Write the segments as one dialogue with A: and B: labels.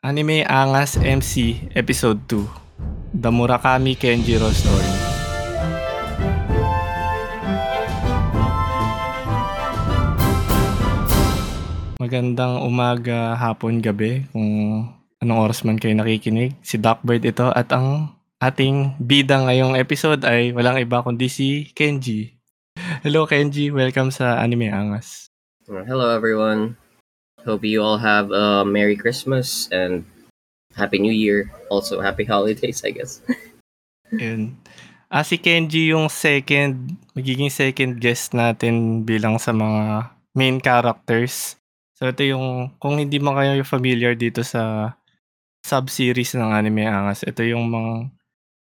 A: Anime Angas MC Episode 2 The Murakami Kenjiro Story Magandang umaga, hapon, gabi kung anong oras man kayo nakikinig. Si Docbird ito at ang ating bida ngayong episode ay walang iba kundi si Kenji. Hello Kenji, welcome sa Anime Angas.
B: Hello everyone. Hope you all have a Merry Christmas and Happy New Year. Also, Happy Holidays, I guess.
A: Yun. Ah, si Kenji yung second, magiging second guest natin bilang sa mga main characters. So ito yung, kung hindi mo kayo familiar dito sa sub-series ng Anime Angas, ito yung mga,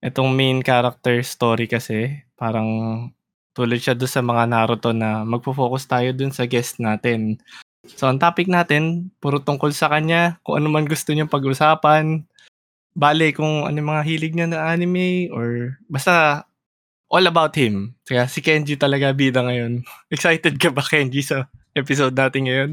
A: itong main character story kasi, parang tulad siya doon sa mga Naruto na magpo-focus tayo dun sa guest natin. So, ang topic natin, puro tungkol sa kanya, kung ano man gusto niyang pag-usapan, bale kung ano mga hilig niya na anime, or basta all about him. Kaya si Kenji talaga bida ngayon. Excited ka ba, Kenji, sa episode natin ngayon?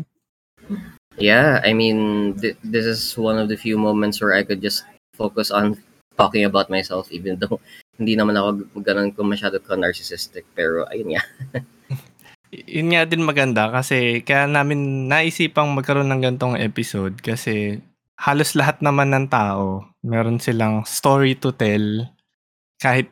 B: Yeah, I mean, th- this is one of the few moments where I could just focus on talking about myself even though hindi naman ako ganun ko masyado ka narcissistic pero ayun nga.
A: yun nga din maganda kasi kaya namin naisipang magkaroon ng gantong episode kasi halos lahat naman ng tao meron silang story to tell. Kahit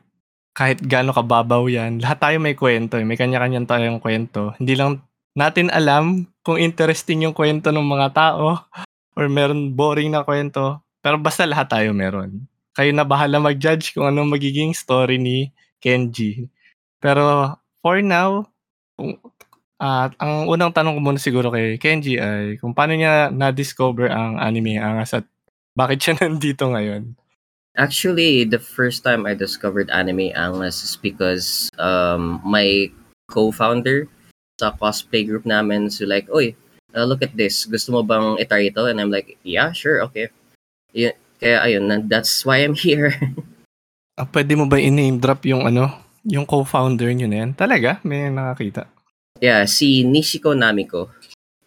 A: kahit gaano kababaw yan lahat tayo may kwento eh. may kanya-kanyang tayong kwento. Hindi lang natin alam kung interesting yung kwento ng mga tao or meron boring na kwento pero basta lahat tayo meron. Kayo na bahala mag-judge kung anong magiging story ni Kenji. Pero for now kung at ang unang tanong ko muna siguro kay Kenji ay kung paano niya na-discover ang anime angas at bakit siya nandito ngayon?
B: Actually, the first time I discovered anime angas is because um, my co-founder sa cosplay group namin so like, oy, uh, look at this. Gusto mo bang itry ito? And I'm like, yeah, sure, okay. Yeah, kaya ayun, that's why I'm here.
A: ah, pwede mo ba i-name drop yung ano, yung co-founder niyo na yan? Talaga? May nakakita?
B: Yeah, si Nishiko Namiko.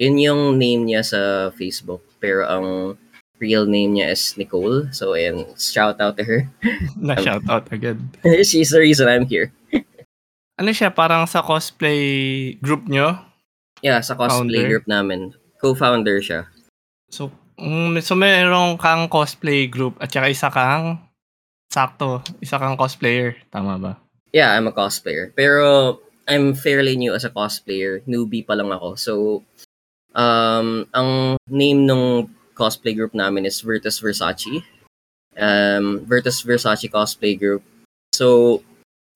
B: Yun yung name niya sa Facebook. Pero ang real name niya is Nicole. So, ayan, shout out to her.
A: Na-shout out agad.
B: She's the reason I'm here.
A: ano siya, parang sa cosplay group nyo?
B: Yeah, sa cosplay Founder? group namin. Co-founder siya.
A: So, um, so mayroong kang cosplay group at saka isa kang sakto, isa kang cosplayer. Tama ba?
B: Yeah, I'm a cosplayer. Pero I'm fairly new as a cosplayer. Newbie pa lang ako. So, um, ang name ng cosplay group namin is Virtus Versace. Um, Virtus Versace Cosplay Group. So,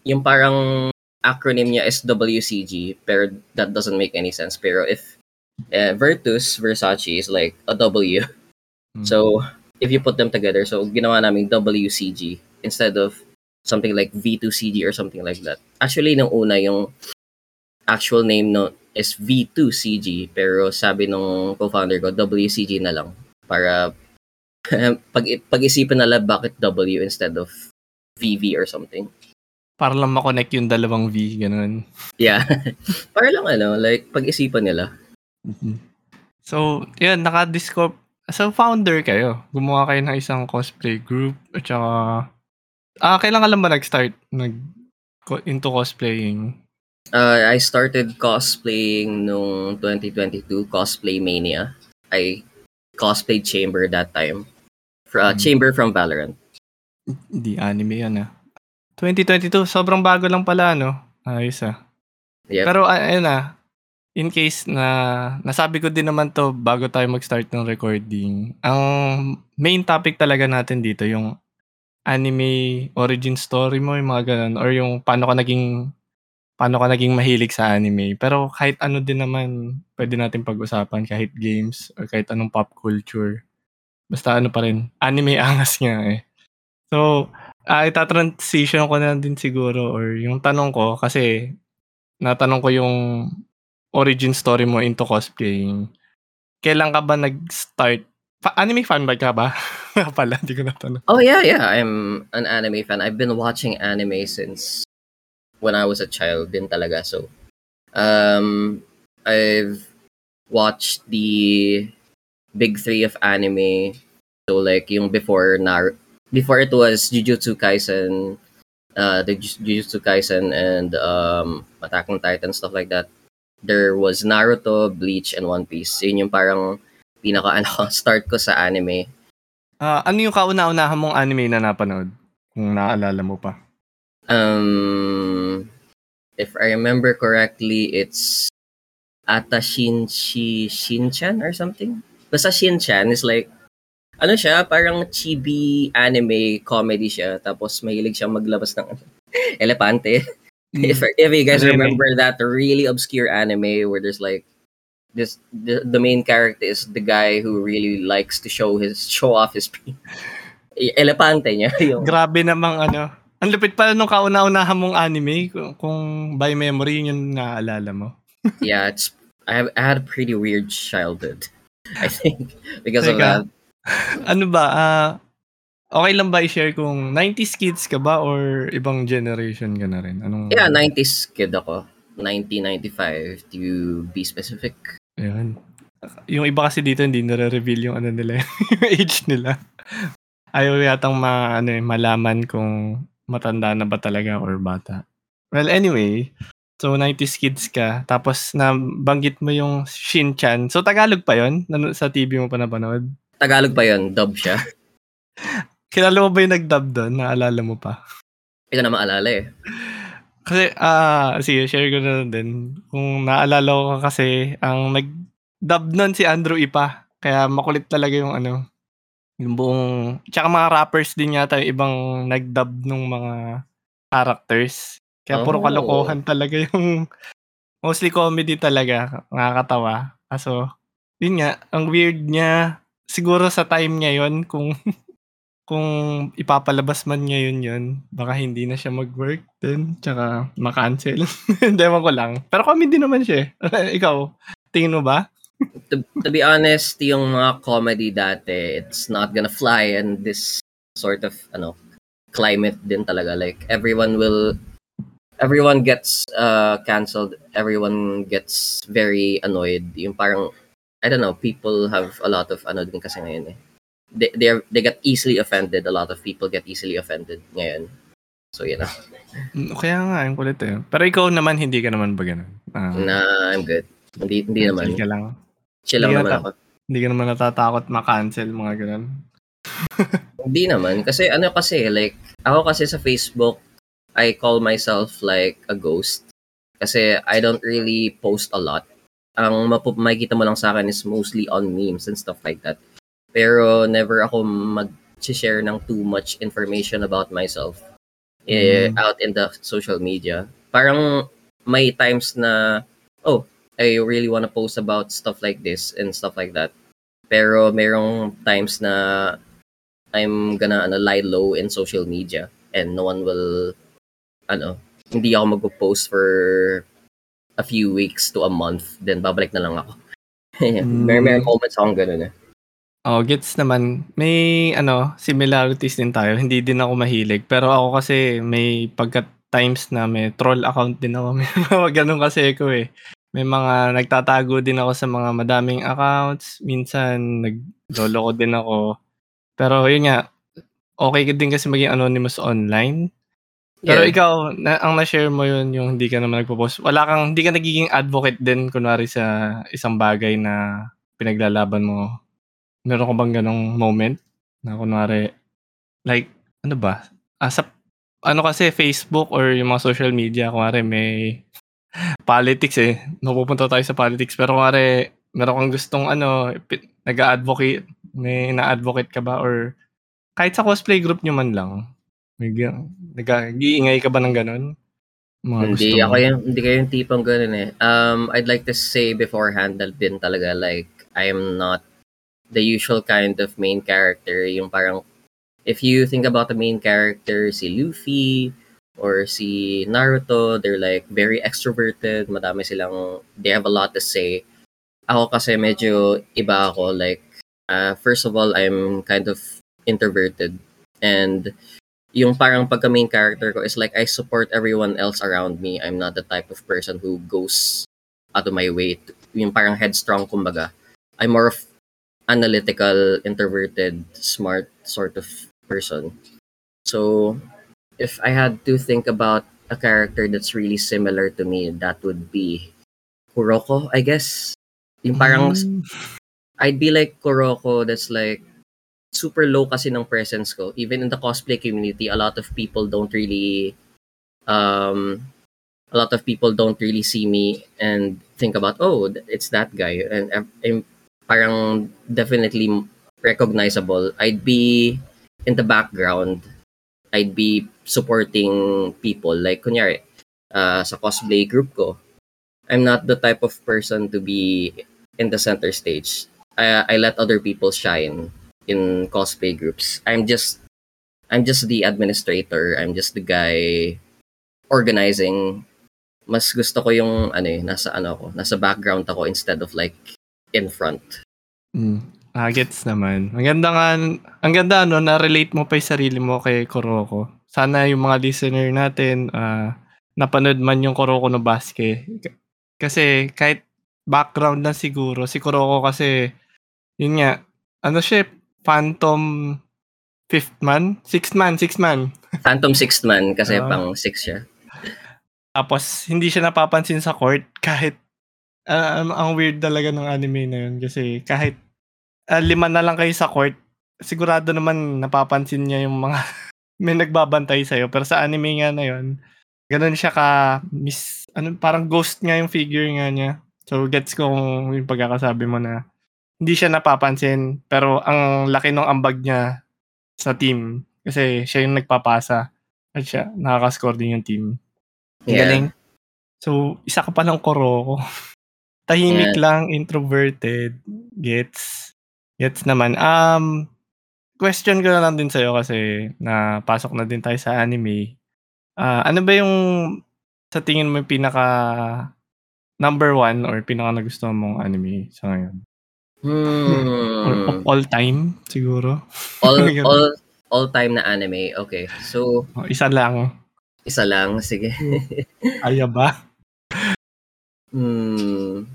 B: yung parang acronym niya is WCG, pero that doesn't make any sense. Pero if uh, Virtus Versace is like a W. Mm-hmm. So, if you put them together, so ginawa namin WCG instead of something like V2CG or something like that. Actually, nung una, yung actual name no is V2CG, pero sabi nung co-founder ko, WCG na lang. Para pag, pag-isipan nila bakit W instead of VV or something.
A: Para lang makonect yung dalawang V, ganun.
B: Yeah. para lang ano, like pag-isipan nila.
A: Mm-hmm. So, yun, naka-discover, so founder kayo. Gumawa kayo ng isang cosplay group at saka Ah, kailan ka lang ba nag-start nag into cosplaying?
B: Uh, I started cosplaying nung 2022, Cosplay Mania. I cosplayed Chamber that time. For, uh, hmm. Chamber from Valorant.
A: Di anime yan ah. 2022, sobrang bago lang pala, no? Ayos ah. Yep. Pero ayun ah, in case na nasabi ko din naman to bago tayo mag-start ng recording, ang main topic talaga natin dito yung anime origin story mo, yung mga gano'n or yung paano ka naging paano ka naging mahilig sa anime. Pero kahit ano din naman pwede natin pag-usapan kahit games or kahit anong pop culture. Basta ano pa rin, anime angas nga eh. So, uh, ita-transition ko na din siguro or yung tanong ko kasi natanong ko yung origin story mo into cosplaying. Kailan ka ba nag-start Fa- anime fan ba ka ba? Pala, hindi ko natanong.
B: Oh yeah, yeah. I'm an anime fan. I've been watching anime since when I was a child din talaga. So, um, I've watched the big three of anime So like yung before na before it was Jujutsu Kaisen, uh, the Jujutsu Kaisen and um, Attack on Titan stuff like that. There was Naruto, Bleach, and One Piece. Yun yung parang pinaka ano, start ko sa anime.
A: Uh, ano yung kauna-unahan mong anime na napanood? Kung naaalala mo pa.
B: Um, if I remember correctly, it's Ata Shinchi Shinchan or something. Basta Shinchan is like ano siya, parang chibi anime comedy siya. Tapos mahilig siyang maglabas ng elepante. Mm. if, if you guys remember that really obscure anime where there's like this the, the main character is the guy who really likes to show his show off his elepante niya. Yung...
A: Grabe namang ano. Ang lupit pala nung kauna-unahan mong anime kung, kung by memory yun yung naaalala mo.
B: yeah, it's I, have, I had a pretty weird childhood. I think because Teka. of that
A: ano ba, uh, okay lang ba i-share kung 90s kids ka ba or ibang generation ka na rin? Anong...
B: Yeah, 90s kid ako. 1995 to be specific.
A: Ayun. Yung iba kasi dito hindi nare-reveal yung ano nila, yung age nila. Ayaw yatang ma, ano, eh, malaman kung matanda na ba talaga or bata. Well, anyway, so 90s kids ka, tapos nabanggit mo yung Shin-chan. So Tagalog pa yon Sa TV mo pa napanood?
B: Tagalog pa yon dub siya.
A: Kilala mo ba yung nag-dub doon? Naalala mo pa?
B: Hindi ko na maalala eh.
A: Kasi, ah, uh, sige, share ko na din. Kung naalala ko kasi, ang nag-dub nun si Andrew Ipa. Kaya makulit talaga yung ano, yung buong, tsaka mga rappers din yata yung ibang nag-dub ng mga characters. Kaya oh. puro kalokohan talaga yung, mostly comedy talaga, nakakatawa. Kaso, yun nga, ang weird niya, siguro sa time niya yon kung kung ipapalabas man ngayon yon baka hindi na siya mag-work din, tsaka ma-cancel. Hindi ko lang. Pero comedy naman siya. Eh. Ikaw, tingin mo ba?
B: to, to be honest, yung mga comedy dati, it's not gonna fly in this sort of, ano, climate din talaga. Like, everyone will, everyone gets uh, canceled. Everyone gets very annoyed. Yung parang, I don't know, people have a lot of ano din kasi ngayon eh. They they they get easily offended. A lot of people get easily offended ngayon. So, you know.
A: Mm, kaya nga, yung kulit eh. Pero ikaw naman, hindi ka naman ba ganun?
B: Uh, nah, I'm good. Hindi, hindi naman.
A: Chill ka lang.
B: Chill lang naman ako.
A: Hindi ka naman natatakot ma-cancel, mga ganun.
B: hindi naman. Kasi ano kasi, like, ako kasi sa Facebook, I call myself like a ghost. Kasi I don't really post a lot ang mapu- makikita mo lang sa akin is mostly on memes and stuff like that. Pero never ako mag-share ng too much information about myself eh, mm. out in the social media. Parang may times na, oh, I really want to post about stuff like this and stuff like that. Pero merong times na I'm gonna ano, lie low in social media and no one will, ano, hindi ako mag-post for a few weeks to a month, then babalik na lang ako. mm. May, may moments akong ganun eh.
A: Oh, gets naman. May ano, similarities din tayo. Hindi din ako mahilig. Pero ako kasi may pagka times na may troll account din ako. May mga ganun kasi ako eh. May mga nagtatago din ako sa mga madaming accounts. Minsan naglolo ko din ako. Pero yun nga, okay din kasi maging anonymous online. Pero Yeah. ikaw, na ang na-share mo yun, yung hindi ka naman nagpo-post. Wala kang hindi ka nagiging advocate din kunwari sa isang bagay na pinaglalaban mo. Meron ka bang ganong moment na kunwari like ano ba? Ah, sa ano kasi Facebook or yung mga social media kunwari may politics eh. Napupunta tayo sa politics pero kunwari meron kang gustong ano, nag-a-advocate, may na-advocate ka ba or kahit sa cosplay group nyo man lang, nag-iingay ka ba ng gano'n?
B: Mga hindi ako yung hindi kayo yung tipong gano'n eh. Um, I'd like to say beforehand that din talaga like I am not the usual kind of main character. Yung parang if you think about the main character, si Luffy or si Naruto, they're like very extroverted. Madami silang, they have a lot to say. Ako kasi medyo iba ako. Like, uh, first of all, I'm kind of introverted. And yung parang pagka main character ko is like I support everyone else around me. I'm not the type of person who goes out of my way. To, yung parang headstrong kumbaga. I'm more of analytical, introverted, smart sort of person. So, if I had to think about a character that's really similar to me, that would be Kuroko, I guess. Yung parang, mm. I'd be like Kuroko that's like, super low kasi ng presence ko. Even in the cosplay community, a lot of people don't really, um, a lot of people don't really see me and think about, oh, it's that guy. And I'm parang definitely recognizable. I'd be in the background. I'd be supporting people. Like, kunyari, uh, sa cosplay group ko, I'm not the type of person to be in the center stage. I, I let other people shine in cosplay groups. I'm just I'm just the administrator. I'm just the guy organizing. Mas gusto ko yung ano eh, nasa ano ako, nasa background ako instead of like in front.
A: Mm. Ah, gets naman. Ang ganda nga, ang ganda no, na-relate mo pa yung sarili mo kay Kuroko. Sana yung mga listener natin, uh, napanood man yung Kuroko no Basket. Kasi kahit background lang siguro, si Kuroko kasi, yun nga, ano siya, Phantom Fifth Man? Sixth Man, Sixth Man.
B: Phantom Sixth Man kasi uh, pang six siya.
A: Tapos, hindi siya napapansin sa court kahit uh, ang weird talaga ng anime na yun kasi kahit uh, lima na lang kayo sa court, sigurado naman napapansin niya yung mga may nagbabantay sa'yo. Pero sa anime nga na yun, ganun siya ka, miss, ano, parang ghost nga yung figure nga niya. So, gets ko yung pagkakasabi mo na hindi siya napapansin, pero ang laki ng ambag niya sa team kasi siya yung nagpapasa at siya nakaka-score din yung team. Yeah. Galing. So, isa ka pa ng Kuroko. Tahimik yeah. lang, introverted, gets. Gets naman. Um, question ko na lang din sa'yo kasi napasok na din tayo sa anime. Uh, ano ba yung sa tingin mo yung pinaka number one or pinaka nagustuhan mong anime sa ngayon?
B: Hmm.
A: all time siguro.
B: All all all time na anime. Okay. So
A: oh, isa lang.
B: Isa lang, sige.
A: Aya ba?
B: Hmm.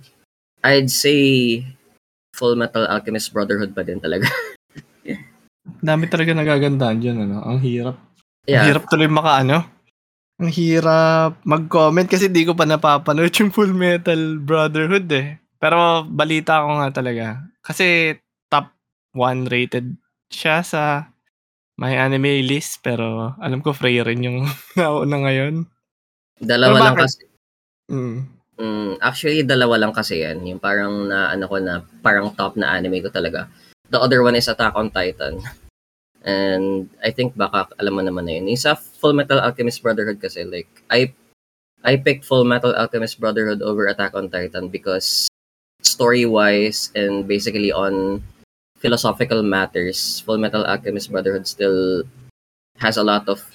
B: I'd say Full Metal Alchemist Brotherhood pa din talaga.
A: Dami talaga nagagandaan diyan ano. Ang hirap. Yeah. Ang hirap tuloy maka ano. Ang hirap mag-comment kasi di ko pa napapanood yung Full Metal Brotherhood eh. Pero balita ko nga talaga. Kasi top 1 rated siya sa my anime list. Pero alam ko Frey rin yung nauna ngayon.
B: Dalawa lang kasi.
A: Mm.
B: Mm, actually, dalawa lang kasi yan. Yung parang na ano ko na parang top na anime ko talaga. The other one is Attack on Titan. And I think baka alam mo naman na yun. Yung sa Full Metal Alchemist Brotherhood kasi like I I picked Full Metal Alchemist Brotherhood over Attack on Titan because story wise and basically on philosophical matters, Full Metal Alchemist Brotherhood still has a lot of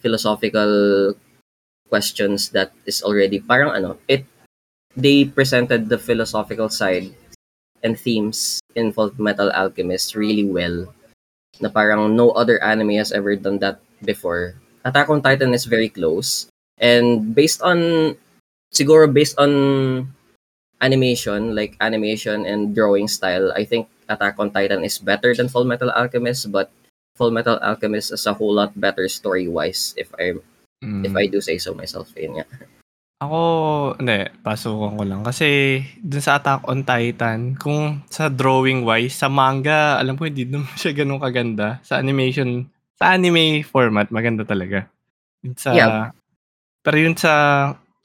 B: philosophical questions that is already parang ano, it they presented the philosophical side and themes in Full Metal Alchemist really well. Na parang no other anime has ever done that before. Attack on Titan is very close. And based on siguro based on animation, like animation and drawing style, I think Attack on Titan is better than Full Metal Alchemist, but Full Metal Alchemist is a whole lot better story-wise if I mm. if I do say so myself. Yun nga.
A: Ako, hindi, pasukan ko lang. Kasi dun sa Attack on Titan, kung sa drawing-wise, sa manga, alam ko hindi naman siya ganun kaganda. Sa animation, sa anime format, maganda talaga. Yun sa, yeah. Pero yun sa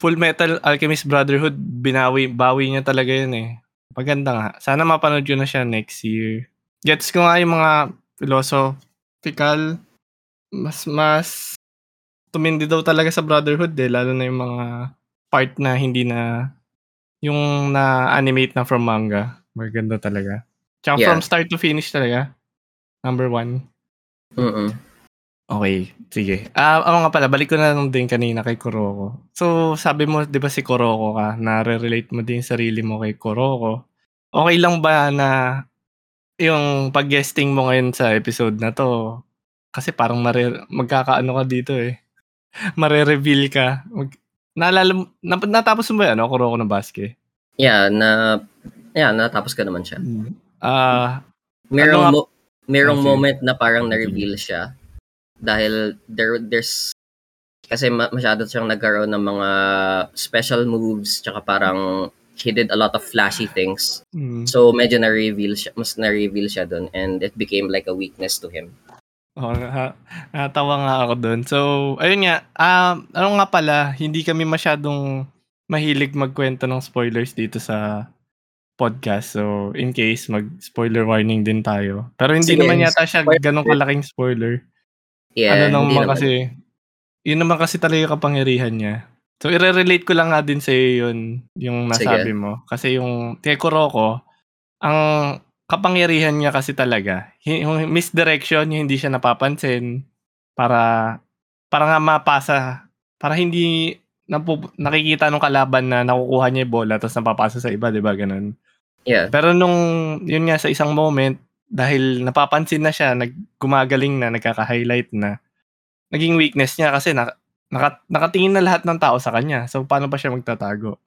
A: Full Metal Alchemist Brotherhood, binawi, bawi niya talaga yun eh. Maganda nga. Sana mapanood yun na siya next year. Gets ko nga yung mga philosophical, mas, mas tumindi daw talaga sa Brotherhood eh, lalo na yung mga part na hindi na, yung na-animate na from manga. Maganda talaga. Tsaka yeah. from start to finish talaga. Number one.
B: Mm
A: Okay, sige. Ah, uh, nga pala, balik ko na lang din kanina kay Kuroko. So, sabi mo, 'di ba si Kuroko ka, nare-relate mo din sarili mo kay Kuroko. Okay lang ba na yung pag-guesting mo ngayon sa episode na 'to? Kasi parang mare magkakaano ka dito eh. Mare-reveal ka. Mag naalala mo, na, natapos mo ba yan, no? Kuroko na Basket?
B: Yeah, na yeah, natapos ka naman siya.
A: Hmm. Ah, uh,
B: Merong, ano mo, merong okay. moment na parang na-reveal siya dahil there there's kasi masyado siyang nagkaroon ng mga special moves tsaka parang he did a lot of flashy things. Mm. So medyo na-reveal siya, mas na-reveal siya doon and it became like a weakness to him.
A: Oh, na, natawa nga ako doon. So, ayun nga, um, ano nga pala, hindi kami masyadong mahilig magkwento ng spoilers dito sa podcast. So, in case, mag-spoiler warning din tayo. Pero hindi Sige, naman yata siya ganun kalaking spoiler. Yeah, ano naman kasi, yun naman kasi talaga kapangyarihan niya. So, i-relate ko lang nga din sa iyo yun, yung nasabi Sige. mo. Kasi yung Tekuroko, ang kapangyarihan niya kasi talaga, yung misdirection, yung hindi siya napapansin, para, para nga mapasa, para hindi napu, nakikita nung kalaban na nakukuha niya yung bola tapos napapasa sa iba, di ba? Ganun.
B: Yeah.
A: Pero nung, yun nga, sa isang moment, dahil napapansin na siya, naggumagaling na, nagkaka-highlight na, naging weakness niya kasi na, naka, nakatingin na lahat ng tao sa kanya. So, paano pa siya magtatago?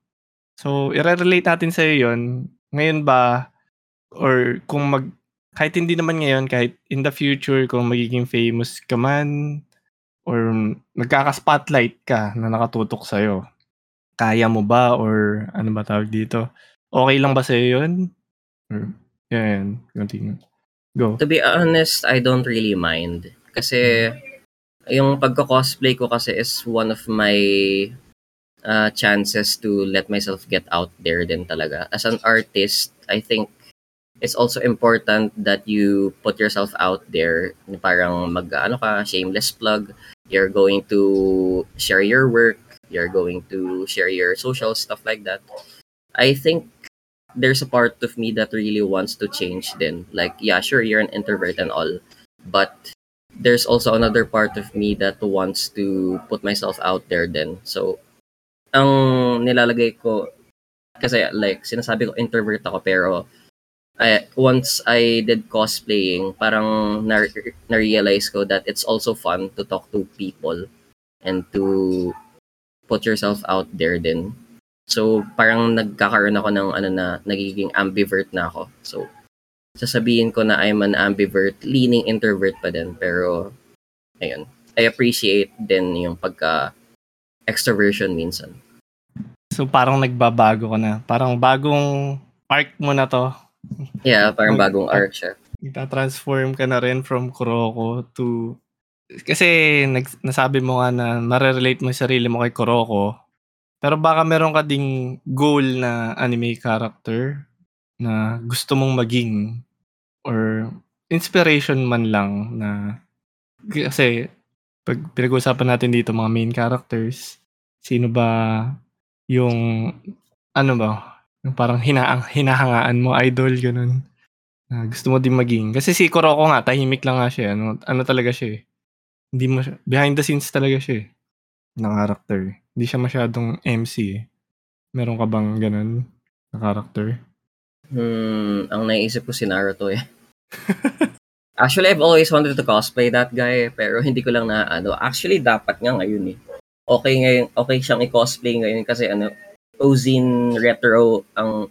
A: So, i-relate natin sa yun. Ngayon ba, or kung mag, kahit hindi naman ngayon, kahit in the future, kung magiging famous ka man, or nagkaka-spotlight ka na nakatutok sa'yo, kaya mo ba, or ano ba tawag dito? Okay lang ba sa'yo yun? Or, yan, continue. Go.
B: To be honest, I don't really mind. Kasi, yung pagko-cosplay ko kasi is one of my uh, chances to let myself get out there din talaga. As an artist, I think it's also important that you put yourself out there. Parang mag, ano ka, shameless plug. You're going to share your work. You're going to share your social stuff like that. I think there's a part of me that really wants to change then. Like, yeah, sure, you're an introvert and all. But there's also another part of me that wants to put myself out there then. So, ang nilalagay ko, kasi like, sinasabi ko introvert ako, pero I, once I did cosplaying, parang na- na-realize ko that it's also fun to talk to people and to put yourself out there din. So, parang nagkakaroon ako ng ano na, nagiging ambivert na ako. So, sasabihin ko na I'm an ambivert, leaning introvert pa din. Pero, ayun. I appreciate din yung pagka extroversion minsan.
A: So, parang nagbabago ka na. Parang bagong arc mo na to.
B: Yeah, parang bagong arc siya.
A: Nagta-transform ka na rin from Kuroko to... Kasi nag, nasabi mo nga na marerelate mo yung sarili mo kay Kuroko. Pero baka meron ka ding goal na anime character na gusto mong maging or inspiration man lang na kasi pag pinag-uusapan natin dito mga main characters, sino ba yung ano ba, yung parang hinaang, hinahangaan mo, idol, ganun. Na gusto mo din maging. Kasi si Kuroko nga, tahimik lang nga siya. Ano, ano talaga siya eh. Hindi mo, behind the scenes talaga siya eh. Ng character. Hindi siya masyadong MC eh. Meron ka bang ganun na character?
B: Hmm, ang naisip ko si Naruto eh. Actually, I've always wanted to cosplay that guy, pero hindi ko lang na ano. Actually, dapat nga ngayon eh. Okay ngayon, okay siyang i-cosplay ngayon kasi ano, Ozine Retro, ang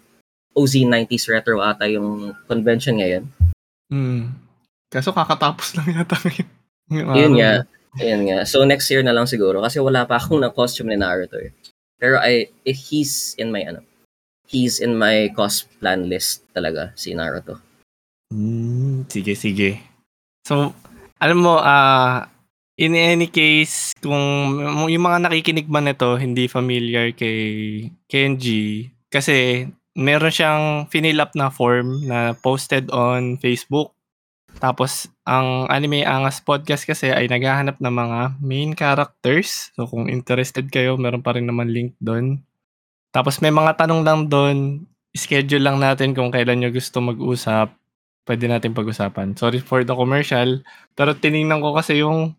B: Ozine 90s Retro ata yung convention ngayon.
A: Hmm. Kaso kakatapos lang yata ngayon.
B: Yun nga. Ayun nga. So next year na lang siguro kasi wala pa akong na costume ni Naruto eh. Pero I, if he's in my ano, he's in my cost plan list talaga, si Naruto.
A: Mm, sige, sige. So, alam mo, ah, in any case, kung yung mga nakikinig man nito hindi familiar kay Kenji, kasi meron siyang finill up na form na posted on Facebook. Tapos, ang Anime Angas podcast kasi ay naghahanap ng mga main characters. So, kung interested kayo, meron pa rin naman link doon. Tapos may mga tanong lang doon, schedule lang natin kung kailan nyo gusto mag-usap. Pwede natin pag-usapan. Sorry for the commercial, pero tiningnan ko kasi yung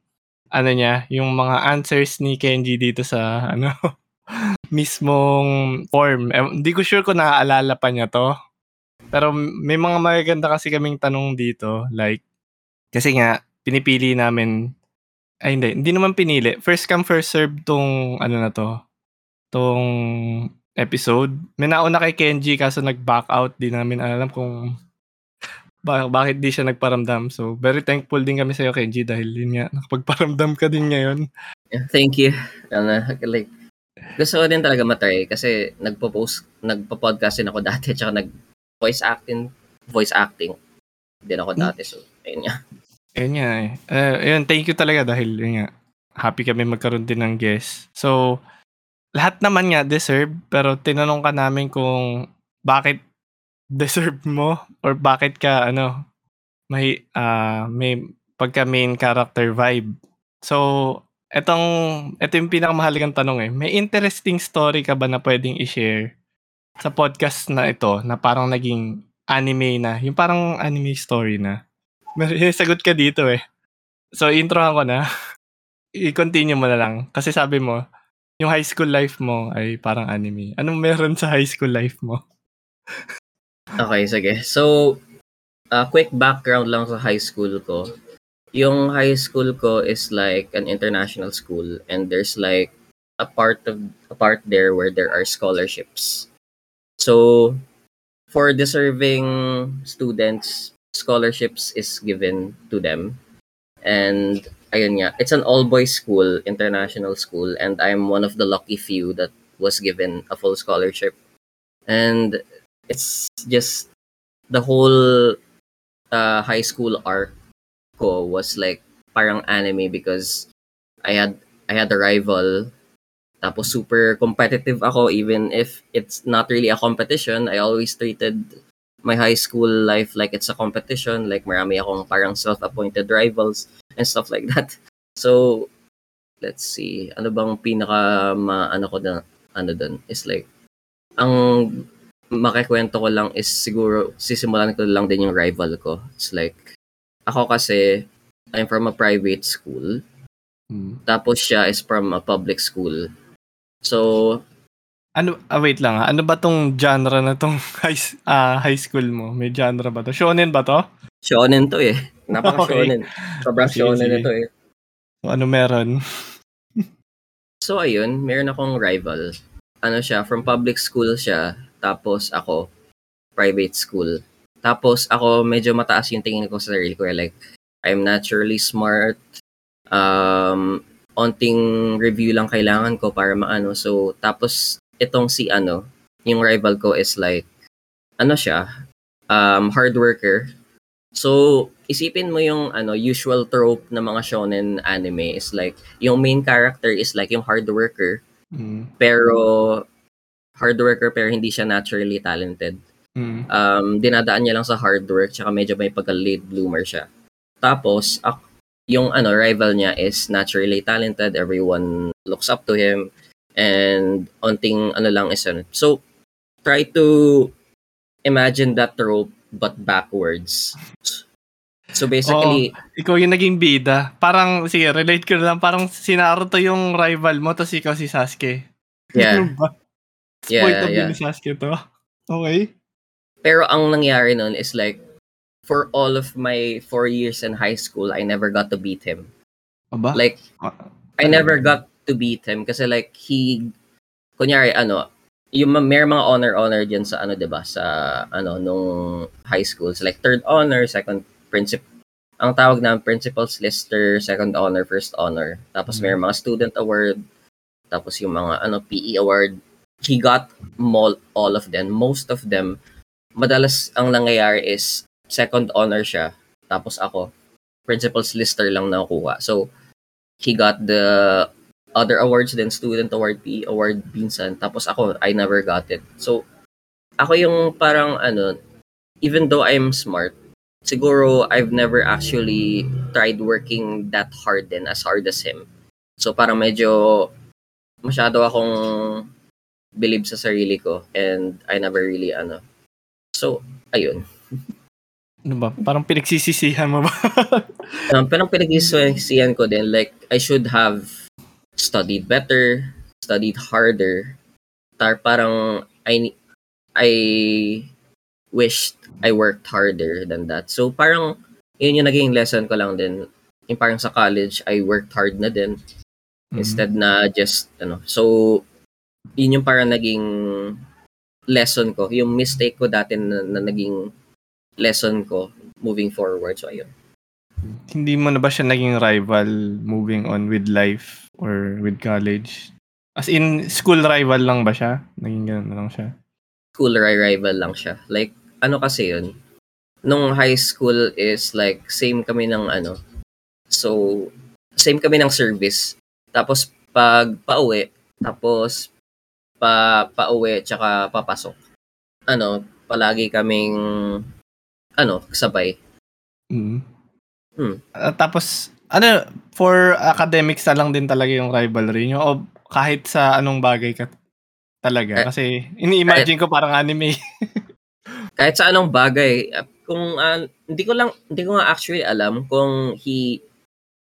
A: ano niya, yung mga answers ni Kenji dito sa ano mismong form. Eh, hindi ko sure kung naaalala pa niya to. Pero may mga magaganda kasi kaming tanong dito, like kasi nga pinipili namin ay hindi, hindi naman pinili. First come first serve tong ano na to. Tong episode. May nauna kay Kenji kaso nag-back out. Di namin alam kung ba- bakit di siya nagparamdam. So, very thankful din kami sa'yo, Kenji, dahil yun nga, nakapagparamdam ka din ngayon.
B: Yeah, thank you. Ano, like, gusto ko din talaga matry kasi nagpo-post, nagpo-podcast din ako dati tsaka nag-voice acting, voice acting din ako dati. So, ayun nga.
A: Ayun nga eh. Uh, ayun, thank you talaga dahil yun nga, happy kami magkaroon din ng guest. So, lahat naman nga deserve, pero tinanong ka namin kung bakit deserve mo or bakit ka ano may uh, may pagka main character vibe. So, etong ito yung pinakamahalagang tanong eh. May interesting story ka ba na pwedeng i-share sa podcast na ito na parang naging anime na, yung parang anime story na. May sagot ka dito eh. So, introhan ko na. I-continue mo na lang. Kasi sabi mo, yung high school life mo ay parang anime. Anong meron sa high school life mo?
B: okay, sige. So, uh, quick background lang sa high school ko. Yung high school ko is like an international school and there's like a part of a part there where there are scholarships. So, for deserving students, scholarships is given to them. And ayun nga, it's an all-boys school, international school, and I'm one of the lucky few that was given a full scholarship. And it's just the whole uh, high school arc ko was like parang anime because I had I had a rival tapos super competitive ako even if it's not really a competition I always treated my high school life like it's a competition like marami akong parang self-appointed rivals and stuff like that. So, let's see. Ano bang pinaka maano ko na ano doon is like ang makikwento ko lang is siguro sisimulan ko lang din yung rival ko. It's like ako kasi I'm from a private school. Hmm. Tapos siya is from a public school. So
A: ano ah, wait lang ha. Ano ba tong genre na tong high uh, high school mo? May genre ba to? Shonen ba to?
B: Shonen to eh. Napaka-shonen. Okay. Sobrang shonen ito eh.
A: So, ano meron?
B: so, ayun. Meron akong rival. Ano siya, from public school siya. Tapos ako, private school. Tapos ako, medyo mataas yung tingin ko sa sarili ko. Like, I'm naturally smart. Um, onting review lang kailangan ko para maano. So, tapos itong si ano, yung rival ko is like, ano siya, um, hard worker. So, isipin mo yung ano usual trope ng mga shonen anime is like yung main character is like yung hard worker. Mm. Pero hard worker pero hindi siya naturally talented. Mm. Um, dinadaan niya lang sa hard work tsaka medyo may pagka late bloomer siya. Tapos ak- yung ano rival niya is naturally talented, everyone looks up to him and onting ano lang is ano. So try to imagine that trope but backwards. So basically,
A: oh, ikaw yung naging bida. Parang, sige, relate ko lang. Parang si Naruto yung rival mo, tapos ikaw si Sasuke.
B: Yeah.
A: yeah, Point of yeah. ni Sasuke to. Okay.
B: Pero ang nangyari nun is like, for all of my four years in high school, I never got to beat him.
A: Aba?
B: Like, ah. I never got to beat him kasi like, he, kunyari, ano, yung may mga honor-honor dyan sa ano, 'di ba? Sa ano nung high school, so, like third honor, second princip ang tawag na principal's lister, second honor, first honor. Tapos mm-hmm. may mga student award, tapos yung mga ano PE award. He got all, all of them, most of them. Madalas ang nangyayari is second honor siya, tapos ako principal's lister lang nakukuha. So he got the other awards then student award, PE award, pinsan. Tapos ako, I never got it. So, ako yung parang ano, even though I'm smart, siguro I've never actually tried working that hard then as hard as him. So, parang medyo masyado akong believe sa sarili ko and I never really ano. So, ayun.
A: Ano ba? Parang pinagsisisihan mo ba?
B: um, parang pinagsisisihan ko din. Like, I should have studied better, studied harder. Tar parang I I wished I worked harder than that. So parang yun yung naging lesson ko lang din. Yung parang sa college, I worked hard na din. Mm-hmm. Instead na just, ano. So, yun yung parang naging lesson ko. Yung mistake ko dati na, na naging lesson ko. moving forward. So, ayun.
A: Hindi mo na ba siya naging rival moving on with life or with college? As in, school rival lang ba siya? Naging gano'n lang siya?
B: School rival lang siya. Like, ano kasi yun? Nung high school is like, same kami ng ano. So, same kami ng service. Tapos, pag pauwi, tapos, pa pauwi, tsaka papasok. Ano, palagi kaming, ano, sabay.
A: Mm. Hmm. Uh, tapos, ano, for academics na lang din talaga yung rivalry nyo? O kahit sa anong bagay ka talaga? Uh, Kasi, ini-imagine ko parang anime.
B: kahit sa anong bagay. Kung, uh, hindi ko lang, hindi ko nga actually alam kung he,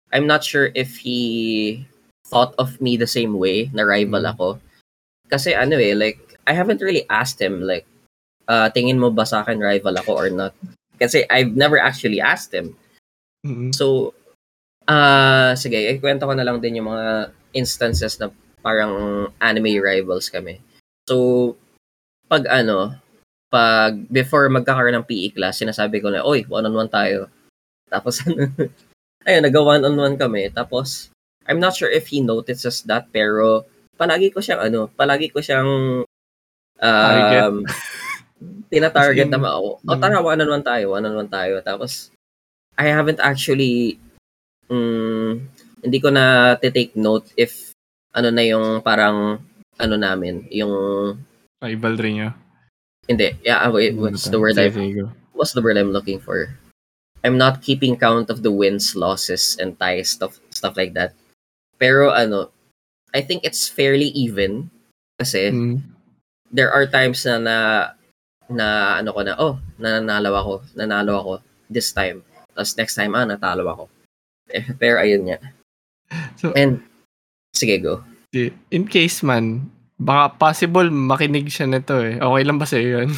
B: I'm not sure if he thought of me the same way na rival mm. ako. Kasi ano eh, like, I haven't really asked him, like, uh, tingin mo ba sa akin rival ako or not? Kasi I've never actually asked him.
A: Mm-hmm.
B: So, uh, sige, ikwento ko na lang din yung mga instances na parang anime rivals kami. So, pag ano, pag before magkakaroon ng PE class, sinasabi ko na, oy, one-on-one tayo. Tapos, ayun, nag-one-on-one kami. Tapos, I'm not sure if he notices that, pero palagi ko siyang, ano, palagi ko siyang um, tina-target naman ako. O oh, tara, one-on-one tayo, one-on-one tayo. Tapos, I haven't actually, um, hindi ko na take note if ano na yung parang, ano namin, yung...
A: Rivalry niya.
B: Hindi. Yeah, ah, wait, what's the word I... What's the word I'm looking for? I'm not keeping count of the wins, losses, and ties, stuff, stuff like that. Pero ano, I think it's fairly even kasi mm. there are times na na na ano ko na, oh, nanalo ako, nanalo ako this time. Tapos next time, ah, natalo ako. Eh, pero ayun niya. So, And, sige, go.
A: In case man, baka possible makinig siya nito eh. Okay lang ba sa'yo yun?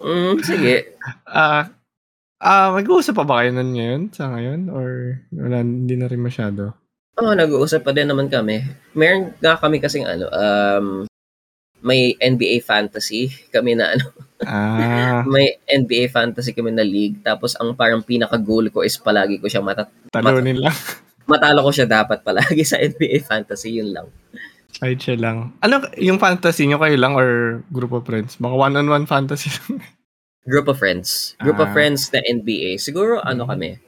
B: mm, sige.
A: Ah, uh, ah, uh, mag-uusap pa ba kayo nun ngayon, sa ngayon? Or wala, hindi na rin masyado?
B: Oo, oh, nag-uusap pa din naman kami. Meron nga kami kasing ano, um, may NBA fantasy kami na ano.
A: Ah.
B: may NBA fantasy kami na league. Tapos ang parang pinaka-goal ko is palagi ko siya mata-
A: Talunin mat- lang.
B: matalo ko siya dapat palagi sa NBA fantasy. Yun lang.
A: Kahit siya lang. Ano, yung fantasy nyo kayo lang or group of friends? Mga one-on-one fantasy
B: Group of friends. Group ah. of friends na NBA. Siguro ano kami?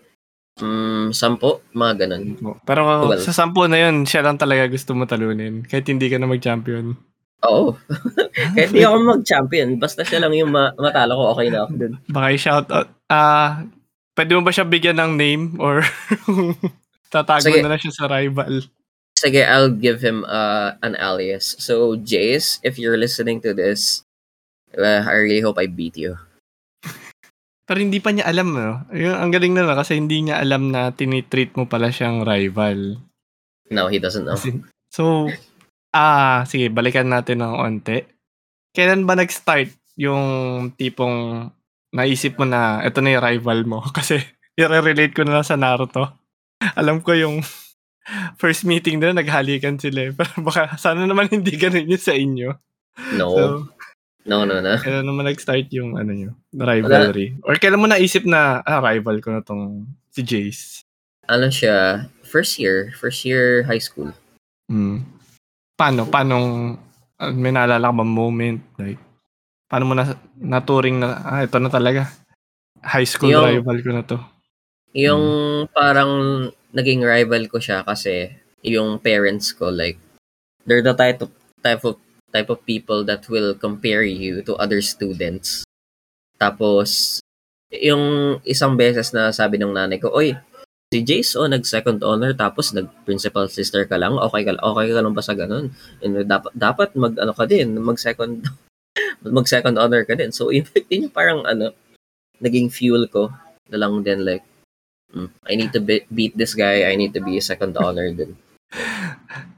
B: Mm, sampo, mga ganun.
A: Pero well, sa sampo na yun, siya lang talaga gusto mo talunin. Kahit hindi ka na mag-champion.
B: Oo. Kahit hindi ako mag-champion, basta siya lang yung ma- matalo ko, okay na ako dun.
A: Baka i-shout out. Ah, uh, pwede mo ba siya bigyan ng name or tatago Sige. na lang siya sa rival?
B: Sige, I'll give him uh, an alias. So, Jace, if you're listening to this, uh, I really hope I beat you.
A: Pero hindi pa niya alam, no? Yung, ang galing na lang kasi hindi niya alam na tinitreat mo pala siyang rival.
B: No, he doesn't know.
A: So, Ah, sige balikan natin ng onti. Kailan ba nag-start yung tipong naisip mo na ito na yung rival mo? Kasi i-relate ko na lang sa Naruto. Alam ko yung first meeting na naghalikan sila eh. Pero baka sana naman hindi ganun yun sa inyo.
B: No. So, no, no, no.
A: Kailan naman nag-start yung ano nyo, rivalry? Wala. Or kailan mo naisip na, ah, rival ko na tong si Jace?
B: Ano siya, first year, first year high school.
A: Hmm. Paano paano uh, may naalala ka bang moment, like paano mo na naturing na, ah, ito na talaga, high school Yung rival ko na 'to?
B: Yung Hmm. parang naging rival ko siya kasi yung parents ko like, they're the type of type of type of people that will compare you to other students. Tapos, yung isang beses na sabi ng nanay ko, "Uy, Si Jace, oh, nag-second honor tapos nag-principal sister ka lang. Okay ka, okay ka lang ba sa ganun? And dapat, dapat mag, ano ka din, mag-second, mag-second honor ka din. So, yun, yun parang, ano, naging fuel ko na lang din, like, mm, I need to be- beat this guy, I need to be a second honor din.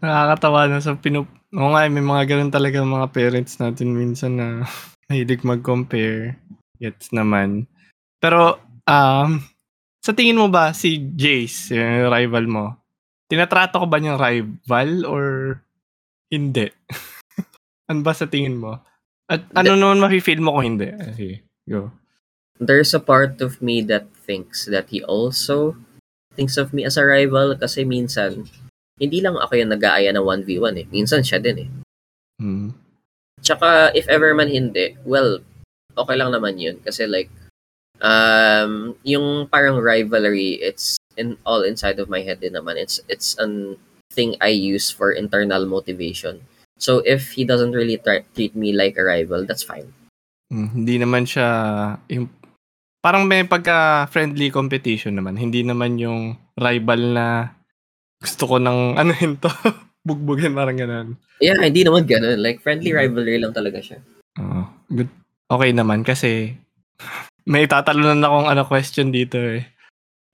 A: Nakakatawa na sa pinup... Oo nga, may mga ganun talaga mga parents natin minsan na mahilig mag-compare. Gets naman. Pero, um, sa tingin mo ba si Jace, yung rival mo, tinatrato ko ba niyang rival or hindi? ano ba sa tingin mo? At ano naman mafe-feel mo kung hindi? Okay, go.
B: there's a part of me that thinks that he also thinks of me as a rival kasi minsan, hindi lang ako yung nag-aaya ng 1v1 eh. Minsan siya din eh.
A: Mm.
B: Tsaka, if ever man hindi, well, okay lang naman yun. Kasi like, um, yung parang rivalry, it's in all inside of my head din naman. It's, it's an thing I use for internal motivation. So, if he doesn't really tra- treat me like a rival, that's fine.
A: Mm, hindi naman siya yung parang may pagka-friendly competition naman. Hindi naman yung rival na gusto ko ng ano to, bugbugin parang ganun.
B: Yeah, hindi naman ganun. Like, friendly mm. rivalry lang talaga siya.
A: Uh, good. Okay naman kasi may tatalunan akong ano question dito eh.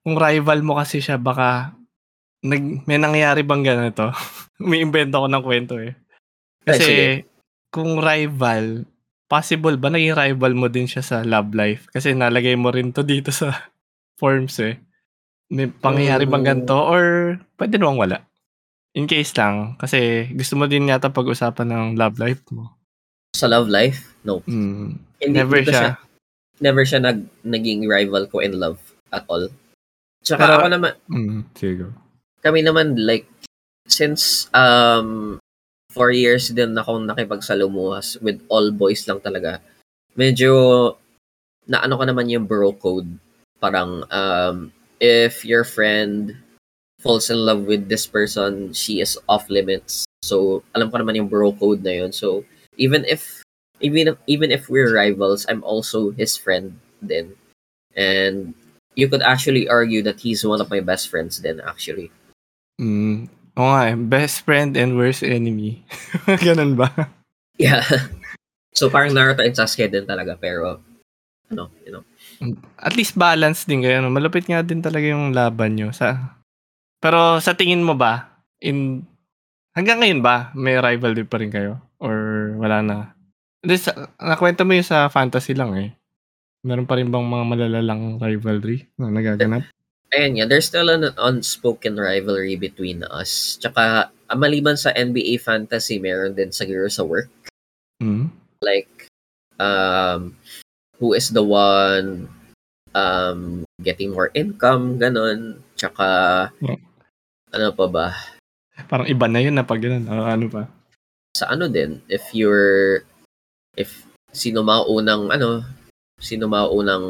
A: Kung rival mo kasi siya, baka nag, may nangyari bang ganito? may invento ko ng kwento eh. Kasi Ay, kung rival, possible ba naging rival mo din siya sa love life? Kasi nalagay mo rin to dito sa forms eh. May pangyayari bang ganito or pwede namang wala? In case lang, kasi gusto mo din yata pag-usapan ng love life mo.
B: Sa love life? No.
A: Mm. Hindi, never siya. siya.
B: Never siya nag, naging rival ko in love at all. Tsaka Pero, ako naman,
A: mm, sige.
B: Kami naman, like, since um, four years din akong nakipagsalumuhas with all boys lang talaga. Medyo, na ano ko naman yung bro code. Parang, um, if your friend falls in love with this person, she is off limits. So, alam ko naman yung bro code na yun. So, even if, even if, even if we're rivals, I'm also his friend then. And you could actually argue that he's one of my best friends then, actually.
A: Mm, Oo nga eh, best friend and worst enemy. Ganun ba?
B: Yeah. So parang Naruto and Sasuke din talaga pero ano, you know.
A: At least balance din kayo. No? Malupit nga din talaga yung laban nyo. Sa... Pero sa tingin mo ba, in hanggang ngayon ba, may rivalry pa rin kayo? Or wala na? Sa, nakwento mo yung sa fantasy lang eh. Meron pa rin bang mga malalalang rivalry na nagaganap?
B: Ayan nga, there's still an unspoken rivalry between us. Tsaka, ah, maliban sa NBA fantasy, meron din sa sa work.
A: Mm-hmm.
B: Like, um, who is the one um, getting more income, ganun. Tsaka, yeah. ano pa ba?
A: Parang iba na yun na pag ganun. Uh, ano pa?
B: Sa ano din, if you're, if sino maunang, ano, sino maunang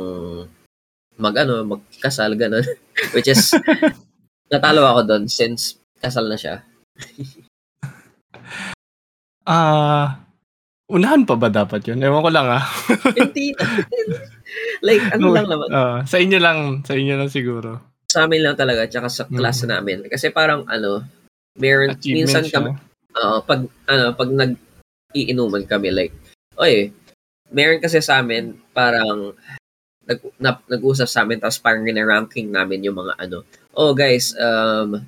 B: mag ano, magkasal ganun. Which is natalo ako doon since kasal na siya.
A: Ah, uh, unahan pa ba dapat 'yun? Ewan ko lang ah.
B: Hindi. like ano no, lang naman.
A: Uh, sa inyo lang, sa inyo lang siguro.
B: Sa amin lang talaga tsaka sa class mm. namin kasi parang ano, meron minsan kami uh, pag ano, pag nag iinuman kami like, oy, meron kasi sa amin parang nag, na, nag-usap sa amin tapos parang gina-ranking namin yung mga ano, oh guys, um,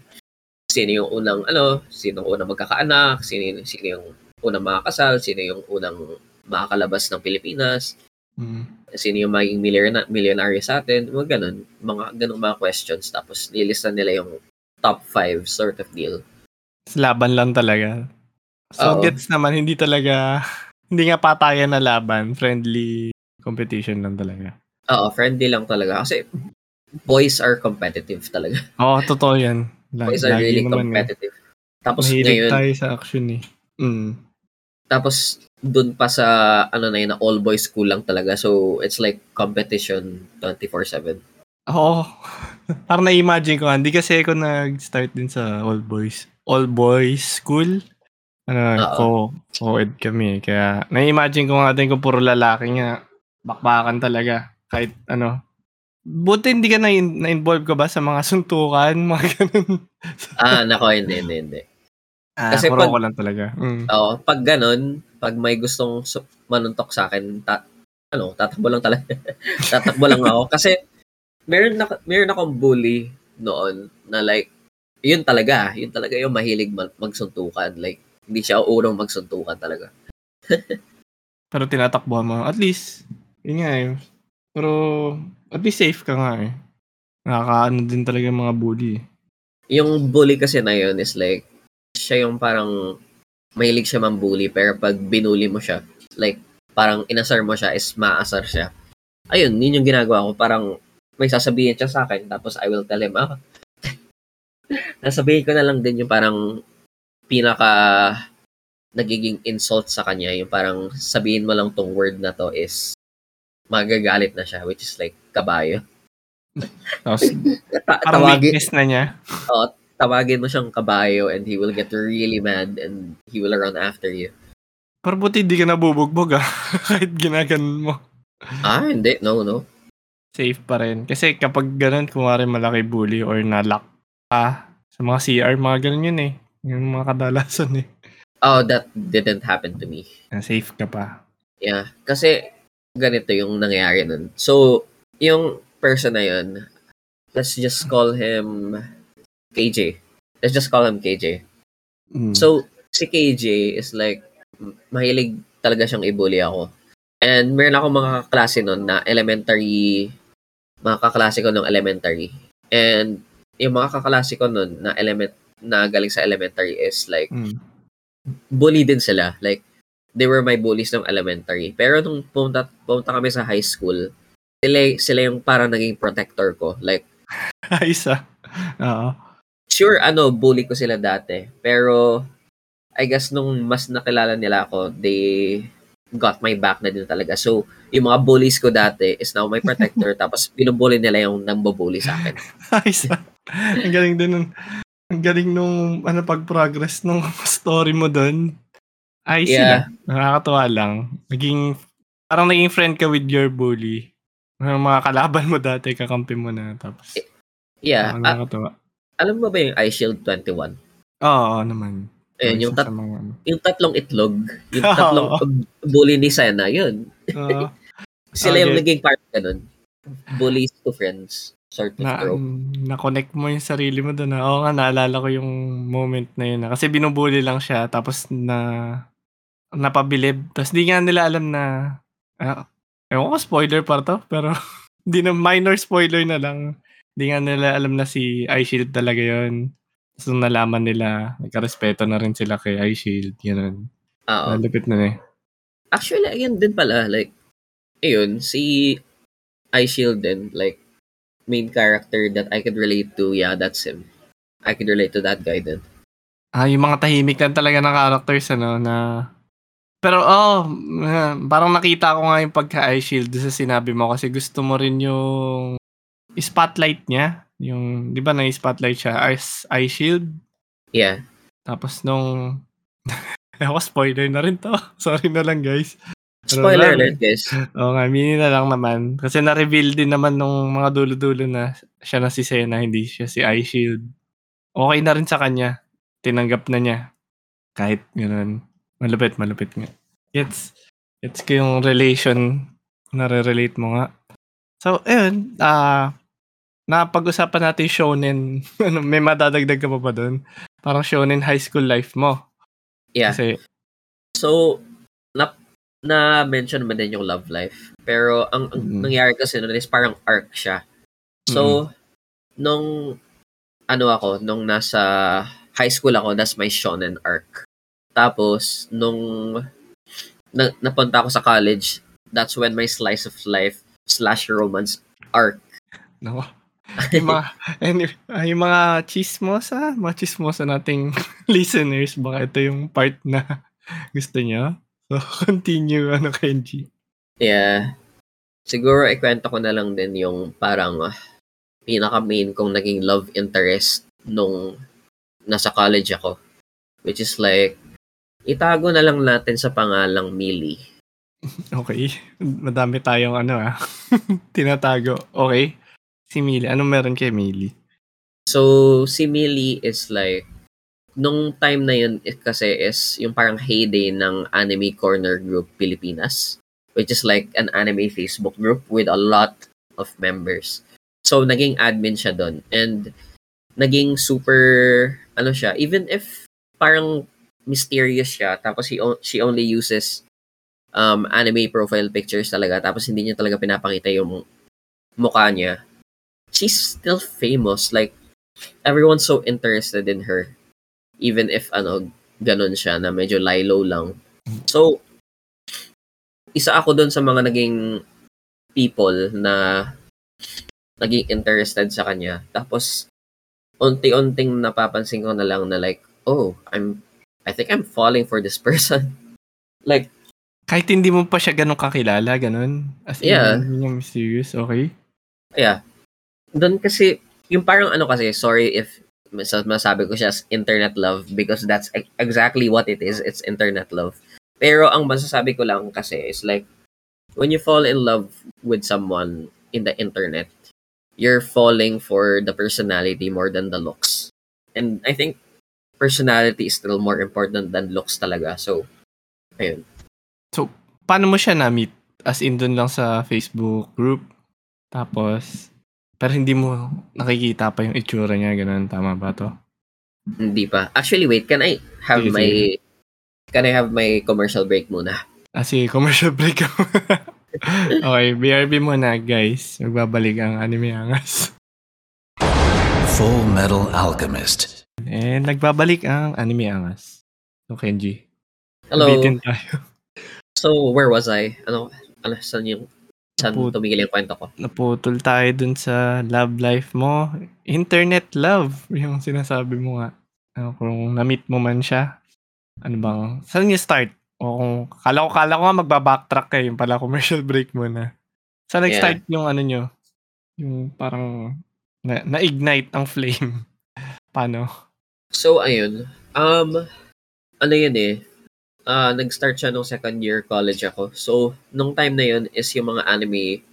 B: sino yung unang ano, sino yung unang magkakaanak, sino, sino yung unang makakasal, sino yung unang makakalabas ng Pilipinas,
A: mm.
B: sino yung maging millionaire, millionaire sa atin, mga ganun, mga ganung mga questions tapos nilista nila yung top 5 sort of deal.
A: Laban lang talaga. So, Oo. gets naman, hindi talaga, hindi nga patayan na laban, friendly competition lang talaga.
B: Oo, friendly lang talaga. Kasi boys are competitive talaga.
A: Oo, totoo yan.
B: Lagi, boys are really competitive. Eh. Tapos
A: Mahilig
B: ngayon...
A: tayo sa action eh. Mm.
B: Tapos dun pa sa ano na yun, na all boys school lang talaga. So, it's like competition 24-7.
A: Oo. Parang na-imagine ko, hindi kasi ako nag-start din sa all boys. All boys school. Ano, ko, co-ed kami. Kaya, na-imagine ko nga din kung puro lalaki nga. Bakbakan talaga kahit ano. Buti hindi ka na, na-involve ka ba sa mga suntukan, mga ganun?
B: ah, nako, hindi, hindi, hindi.
A: Ah, Kasi pag, ko lang talaga. Mm.
B: Oo, pag ganun, pag may gustong manuntok sa akin, ta, ano, tatakbo lang talaga. tatakbo lang ako. Kasi, meron, na, meron akong bully noon na like, yun talaga, yun talaga yung mahilig mag- magsuntukan. Like, hindi siya urong magsuntukan talaga.
A: Pero tinatakbo mo. At least, yun nga eh. Pero at least safe ka nga eh. Nakakaano din talaga yung mga bully eh.
B: Yung bully kasi na yun is like, siya yung parang mahilig siya man bully pero pag binuli mo siya, like parang inasar mo siya is maasar siya. ayun, yun yung ginagawa ko. Parang may sasabihin siya sa akin, tapos I will tell him, ah, nasabihin ko na lang din yung parang pinaka nagiging insult sa kanya, yung parang sabihin mo lang tong word na to is magagalit na siya, which is like kabayo.
A: Tapos, parang weakness na niya.
B: Oo, tawagin mo siyang kabayo and he will get really mad and he will run after you.
A: Pero buti hindi ka nabubugbog ah, kahit ginaganon mo.
B: Ah, hindi. No, no.
A: Safe pa rin. Kasi kapag ganun, kumari malaki bully or nalock ka sa mga CR, mga ganun yun eh. Yung mga kadalasan eh.
B: Oh, that didn't happen to me.
A: Na safe ka pa.
B: Yeah. Kasi ganito yung nangyayari nun. So, yung person na yun, let's just call him KJ. Let's just call him KJ. Mm. So, si KJ is like, mahilig talaga siyang i-bully ako. And meron ako mga kaklase nun na elementary, mga kaklase ko nung elementary. And yung mga kaklase ko nun na element na galing sa elementary is like, mm. bully din sila. Like, they were my bullies ng elementary. Pero nung pumunta, pumunta kami sa high school, sila, sila yung parang naging protector ko. Like,
A: ah. Oo.
B: Sure, ano, bully ko sila dati. Pero, I guess nung mas nakilala nila ako, they got my back na din talaga. So, yung mga bullies ko dati is now my protector. tapos, binubully nila yung nambubully sa akin.
A: Ayos ah. Ang galing din nun. Ang galing nung ano pag-progress nung story mo doon. Ay, yeah. sila. Nakakatuwa lang. Naging, parang naging friend ka with your bully. Mga, mga kalaban mo dati, kakampi mo na. Tapos,
B: yeah. Nakakatuwa. Uh, alam mo ba yung Ice Shield 21?
A: Oo, oo naman.
B: Ayun, yung, tat- mga, ano. yung tatlong itlog, yung tatlong bully ni Sena, yun. Uh, Sila okay. yung naging part ka nun. Bullies to friends. Sort of
A: na, Na-connect mo yung sarili mo doon. Oo nga, naalala ko yung moment na yun. Kasi binubuli lang siya, tapos na napabilib. Tapos di nga nila alam na, ah, ewan ko, spoiler pa to, pero hindi na, minor spoiler na lang. Hindi nga nila alam na si iShield talaga yon So, nalaman nila, nagkarespeto na rin sila kay iShield, yun. Oo. Malapit na eh.
B: Actually, ayun din pala, like, ayun, si iShield din, like, main character that I could relate to, yeah, that's him. I could relate to that guy din.
A: Ah, yung mga tahimik lang talaga ng characters, ano, na... Pero, oh, parang nakita ko nga yung pagka-iShield sa sinabi mo kasi gusto mo rin yung spotlight niya yung, di ba na-spotlight siya as eye shield?
B: Yeah.
A: Tapos nung, ako spoiler na rin to. Sorry na lang guys.
B: Spoiler alert guys.
A: Oo nga, mini na lang naman. Kasi na-reveal din naman nung mga dulo-dulo na siya na si Sena, hindi siya si Eye Shield. Okay na rin sa kanya. Tinanggap na niya. Kahit ganoon. Malupit, malupit nga. It's, it's yung relation na re-relate mo nga. So, ayun. Ah, uh, na pag-usapan natin shonen, ano, may madadagdag ka pa ba doon? Parang shonen high school life mo.
B: Yeah. Kasi, so, na, na-mention mo din yung love life. Pero, ang, ang mm-hmm. nangyari kasi nun is parang arc siya. So, mm-hmm. nung, ano ako, nung nasa high school ako, that's my shonen arc. Tapos, nung na, napunta ako sa college, that's when my slice of life slash romance arc
A: no yung mga, anyway, uh, yung mga chismosa, mga chismosa nating listeners, baka ito yung part na gusto niya. So, continue, ano, Kenji.
B: Yeah. Siguro, ikwento ko na lang din yung parang uh, pinaka-main kong naging love interest nung nasa college ako. Which is like, itago na lang natin sa pangalang Millie.
A: Okay. Madami tayong ano ah. tinatago. Okay. Si Millie, anong meron kay Millie?
B: So, si Millie is like, nung time na yun kasi is yung parang heyday ng Anime Corner Group Pilipinas, which is like an anime Facebook group with a lot of members. So, naging admin siya doon. And, naging super, ano siya, even if parang mysterious siya, tapos he, she only uses um, anime profile pictures talaga, tapos hindi niya talaga pinapakita yung mukha niya she's still famous. Like, everyone's so interested in her. Even if, ano, ganun siya, na medyo lie low lang. So, isa ako dun sa mga naging people na naging interested sa kanya. Tapos, unti-unting napapansin ko na lang na like, oh, I'm, I think I'm falling for this person. like,
A: kahit hindi mo pa siya ganun kakilala, ganun? As in, yeah. Hindi mysterious, okay?
B: Yeah. Doon kasi, yung parang ano kasi, sorry if masabi ko siya as internet love because that's exactly what it is. It's internet love. Pero ang masasabi ko lang kasi is like, when you fall in love with someone in the internet, you're falling for the personality more than the looks. And I think personality is still more important than looks talaga. So, ayun.
A: So, paano mo siya na-meet? As in, dun lang sa Facebook group. Tapos, pero hindi mo nakikita pa yung itsura niya, ganun. Tama ba to?
B: Hindi pa. Actually, wait. Can I have sige, my... Sige. Can I have my commercial break muna?
A: Ah, sige. Commercial break okay, BRB muna, guys. Magbabalik ang anime angas. Full Metal Alchemist. And nagbabalik ang anime angas. So, Kenji.
B: Hello. Bitin tayo. So, where was I? Ano, ano, saan yung, saan Naput- tumigil yung kwento ko?
A: Naputol tayo dun sa love life mo. Internet love, yung sinasabi mo nga. Ano, kung na-meet mo man siya, ano bang, saan yung start? O kung, kala ko, kala ko nga magbabacktrack kayo, yung pala commercial break muna. Saan nag-start yeah. yung ano nyo? Yung parang, na, na-ignite ang flame. Paano?
B: So, ayun. Um, ano yun eh, uh, nag-start siya nung second year college ako. So, nung time na yun is yung mga anime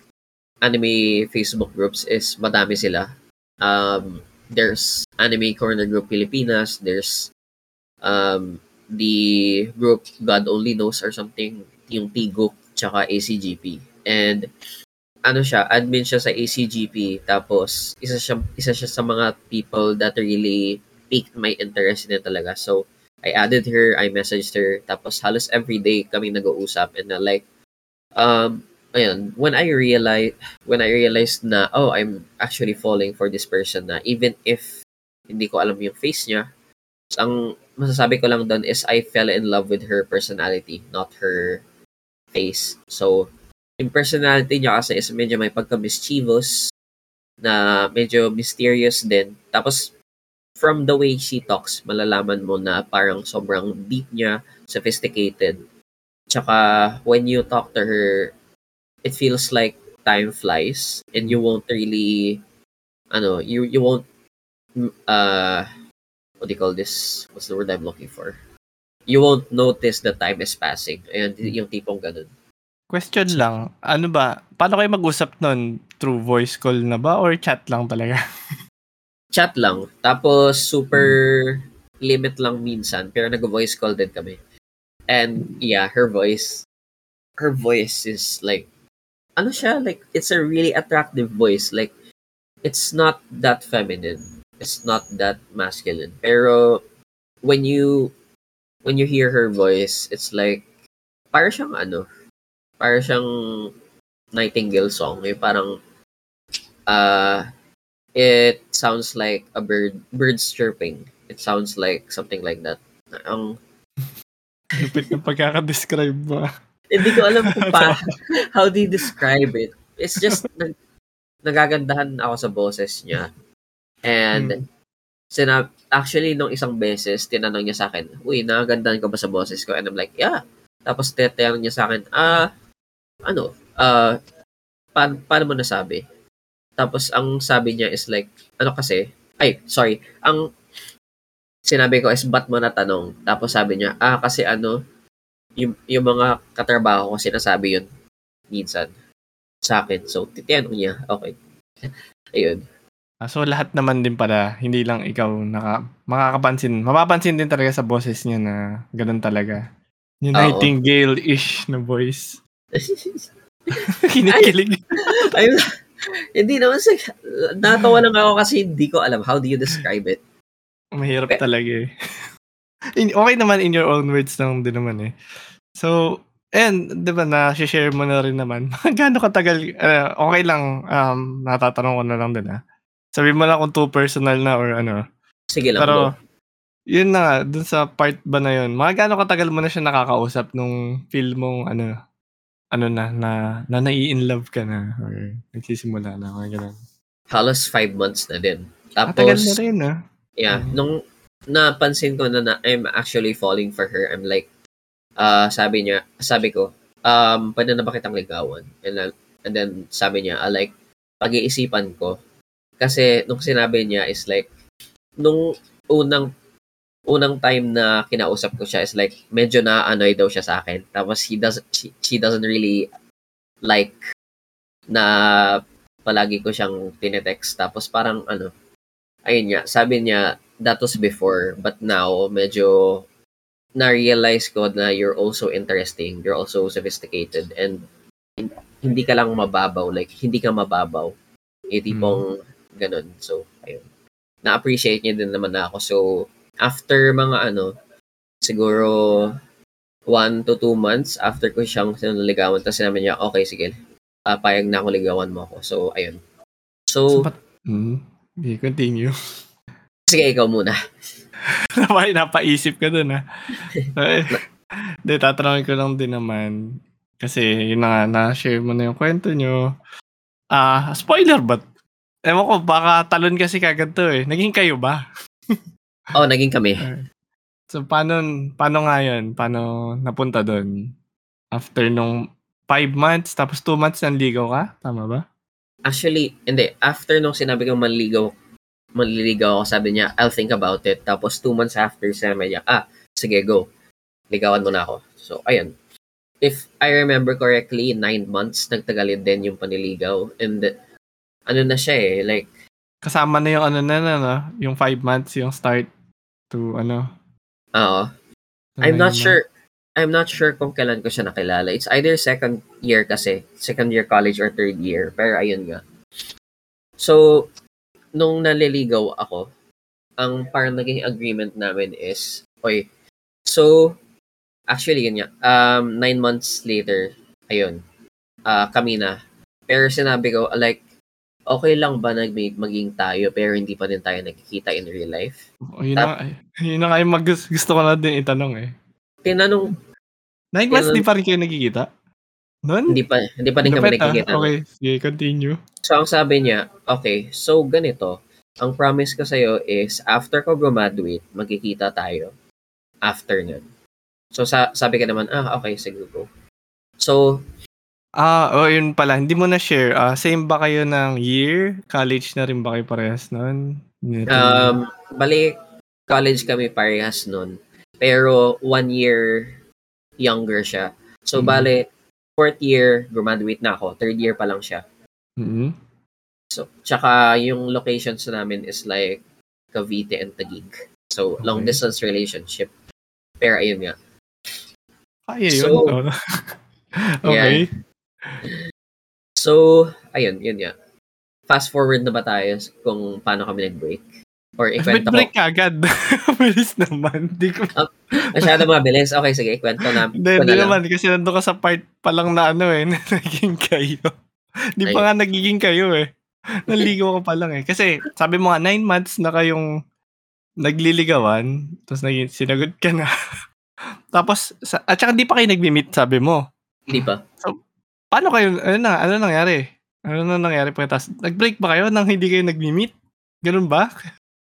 B: anime Facebook groups is madami sila. Um, there's Anime Corner Group Pilipinas, there's um, the group God Only Knows or something, yung Tiguk, tsaka ACGP. And ano siya, admin siya sa ACGP, tapos isa siya, isa siya sa mga people that really piqued my interest din talaga. So, I added her, I messaged her, tapos halos every day kami nag-uusap and na like, um, ayun, when I realized, when I realized na, oh, I'm actually falling for this person na even if hindi ko alam yung face niya, ang masasabi ko lang doon is I fell in love with her personality, not her face. So, yung personality niya kasi is medyo may pagka-mischievous, na medyo mysterious din. Tapos, from the way she talks, malalaman mo na parang sobrang deep niya, sophisticated. Tsaka, when you talk to her, it feels like time flies and you won't really, ano, you, you won't, uh, what do you call this? What's the word I'm looking for? You won't notice the time is passing. Ayun, yung tipong ganun.
A: Question lang, ano ba, paano kayo mag-usap nun? Through voice call na ba or chat lang talaga?
B: chat lang. Tapos, super limit lang minsan. Pero nag-voice call din kami. And, yeah, her voice, her voice is like, ano siya? Like, it's a really attractive voice. Like, it's not that feminine. It's not that masculine. Pero, when you, when you hear her voice, it's like, para siyang ano, para siyang Nightingale song. Yung parang, uh, it sounds like a bird birds chirping. It sounds like something like that. Ang
A: Lupit ng pagkaka-describe mo.
B: Hindi ko alam kung pa how do you describe it. It's just nag, nagagandahan ako sa boses niya. And hmm. sinab actually nung isang beses tinanong niya sa akin, "Uy, nagagandahan ka ba sa boses ko?" And I'm like, "Yeah." Tapos tinanong niya sa akin, "Ah, ano? Ah, uh, pa- paano mo nasabi?" Tapos ang sabi niya is like, ano kasi, ay, sorry, ang sinabi ko is ba't mo natanong? Tapos sabi niya, ah, kasi ano, yung, yung mga katrabaho ko sinasabi yun minsan sa akin. So, titiyanong niya, okay. Ayun.
A: Ah, so, lahat naman din pala, hindi lang ikaw naka, makakapansin, mapapansin din talaga sa boses niya na ganun talaga. Yung nightingale-ish na voice. Kinikilig.
B: Ayun. Hindi naman sa... Natawa lang ako kasi hindi ko alam. How do you describe it?
A: Mahirap okay. talaga eh. in, okay naman in your own words lang din naman eh. So, and di ba, na-share mo na rin naman. Gaano katagal, uh, okay lang, um, natatanong ko na lang din ah. Sabi mo lang kung too personal na or ano.
B: Sige lang.
A: Pero, mo. yun na nga, dun sa part ba na yun, mga gaano katagal mo na siya nakakausap nung feel mong ano, ano na, na, na nai-in love ka na or nagsisimula na, mga ganun?
B: Halos five months na din. Tapos,
A: Matagal na rin, ah.
B: Yeah, mm-hmm. nung napansin ko na, na I'm actually falling for her, I'm like, uh, sabi niya, sabi ko, um, pwede na ba kitang ligawan? And, then, and then sabi niya, uh, like, pag-iisipan ko. Kasi nung sinabi niya is like, nung unang unang time na kinausap ko siya is like medyo na-annoy daw siya sa akin. Tapos he does she, she doesn't really like na palagi ko siyang tinetext. Tapos parang ano, ayun nga, sabi niya that was before but now medyo na-realize ko na you're also interesting, you're also sophisticated and hindi ka lang mababaw, like hindi ka mababaw. Eh, tipong mm. ganun. So, ayun. Na-appreciate niya din naman na ako. So, after mga ano, siguro one to two months after ko siyang sinaligawan, tapos sinabi niya, okay, sige, uh, payag na ako ligawan mo ako. So, ayun. So, so but,
A: mm, okay, continue.
B: Sige, ikaw muna.
A: Napay, napaisip ka dun, ha? Hindi, tatanungin ko lang din naman. Kasi, yun na nga, na-share mo na yung kwento nyo. Ah, uh, spoiler ba? Ewan ko, baka talon kasi kagad to eh. Naging kayo ba?
B: Oh, naging kami.
A: So, paano, paano nga yun? Paano napunta doon? After nung five months, tapos two months nanligaw ka? Tama ba?
B: Actually, hindi. After nung sinabi ko manligaw, manliligaw ako, sabi niya, I'll think about it. Tapos two months after, sabi niya, ah, sige, go. Ligawan mo na ako. So, ayun. If I remember correctly, nine months nagtagalin din yung paniligaw. And ano na siya eh, like,
A: Kasama na yung ano na, na, na yung five months, yung start to ano.
B: Oo. I'm not sure. I'm not sure kung kailan ko siya nakilala. It's either second year kasi, second year college or third year. Pero ayun nga. So, nung naliligaw ako, ang parang naging agreement namin is, oy, so, actually, yun nga, um, nine months later, ayun, uh, kami na. Pero sinabi ko, like, okay lang ba nag maging tayo pero hindi pa din tayo nagkikita in real life?
A: Oh, yun, Tap- na, yun na nga yung mag- gusto ko na din itanong eh.
B: Tinanong.
A: Nine months di pa rin kayo nagkikita?
B: Noon? Hindi pa, hindi pa rin kami nagkikita.
A: Okay, sige, continue.
B: So, ang sabi niya, okay, so ganito, ang promise ko sa'yo is, after ko graduate, magkikita tayo. After nun. So, sa, sabi ka naman, ah, okay, sige go. So,
A: Ah, oh, yun pala. Hindi mo na-share. Ah, same ba kayo ng year? College na rin ba kayo parehas noon?
B: Um, bali, college kami parehas noon. Pero one year younger siya. So, mm-hmm. bali, fourth year, graduate na ako. Third year pa lang siya.
A: Mm-hmm.
B: So, tsaka yung locations namin is like Cavite and Taguig. So, okay. long distance relationship. Pero ayun nga.
A: Kaya yun. So, okay.
B: So, ayun, yun nga. Fast forward na ba tayo kung paano kami nag-break? Or ikwento
A: ko. break agad. Bilis naman. Di ko...
B: Uh, masyado mabilis. Okay, sige, ikwento na.
A: Hindi, hindi naman. Kasi nandun ka sa part pa lang na ano eh, na naging kayo. Di pa nga nagiging kayo eh. Naligaw ka pa lang eh. Kasi sabi mo nga, nine months na kayong nagliligawan, tapos naging, sinagot ka na. tapos, sa, at saka di pa kayo nagmi-meet, sabi mo.
B: Hindi pa.
A: So, Paano kayo, ano na, ano nangyari? Ano na nangyari pagkatapos? Nag-break ba kayo nang hindi kayo nag-meet? Ganun ba?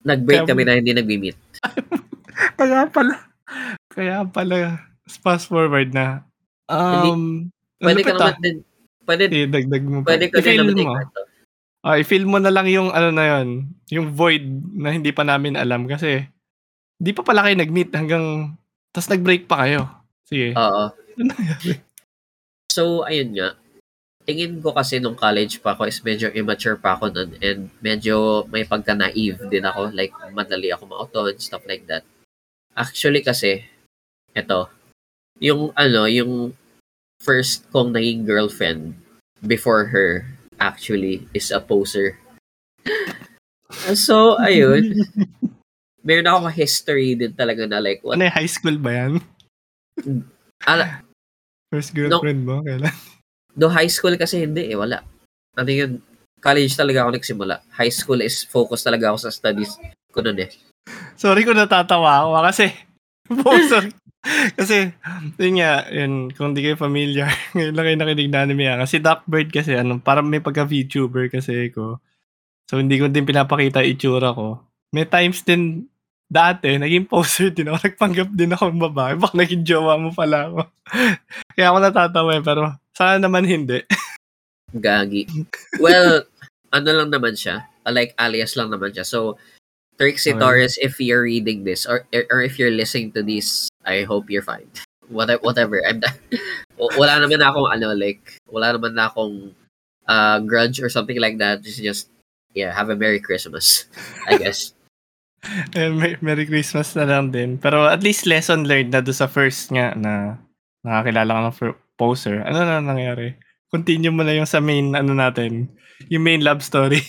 B: Nag-break Kaya, kami na hindi nag-meet.
A: Kaya pala. Kaya pala. Fast forward na. Um,
B: hindi, pwede ka naman din. Pwede,
A: eh, dagdag mo
B: pa. Pwede ka din naman mo.
A: Ah, i-feel mo na lang yung ano na yon, yung void na hindi pa namin alam kasi hindi pa pala kayo nag-meet hanggang tapos nag-break pa kayo. Sige.
B: Oo. Ano nangyari? So, ayun nga. Tingin ko kasi nung college pa ako is medyo immature pa ako nun and medyo may pagka-naive din ako. Like, madali ako mauto and stuff like that. Actually kasi, eto, yung ano, yung first kong naging girlfriend before her actually is a poser. so, ayun. Meron ako history din talaga na like,
A: what? Ano high school ba yan?
B: Ala,
A: First girlfriend no, mo? Kailan?
B: Do high school kasi hindi eh. Wala. Ano yun? College talaga ako nagsimula. High school is focus talaga ako sa studies ko nun eh.
A: Sorry kung natatawa ako ah, kasi poser, kasi, yun nga, yun, kung di kayo familiar, ngayon lang kayo nakinig na anime yan. Kasi Duckbird kasi, ano, parang may pagka-VTuber kasi ko. So, hindi ko din pinapakita itsura ko. May times din, dati, naging poser din ako. Nagpanggap din ako ng babae. Baka naging jowa mo pala ako. Kaya ako natatawa eh, pero sana naman hindi.
B: Gagi. Well, ano lang naman siya. Like, alias lang naman siya. So, Trixie okay. Torres, if you're reading this, or, or if you're listening to this I hope you're fine. Whatever, whatever. I'm not, wala naman na akong ano like wala naman na akong uh, grudge or something like that. Just just yeah, have a Merry Christmas, I guess.
A: Eh, Merry Christmas na lang din. Pero at least lesson learned na do sa first nga na nakakilala ka ng poser. Ano na nangyari? Continue mo na yung sa main ano natin, yung main love story.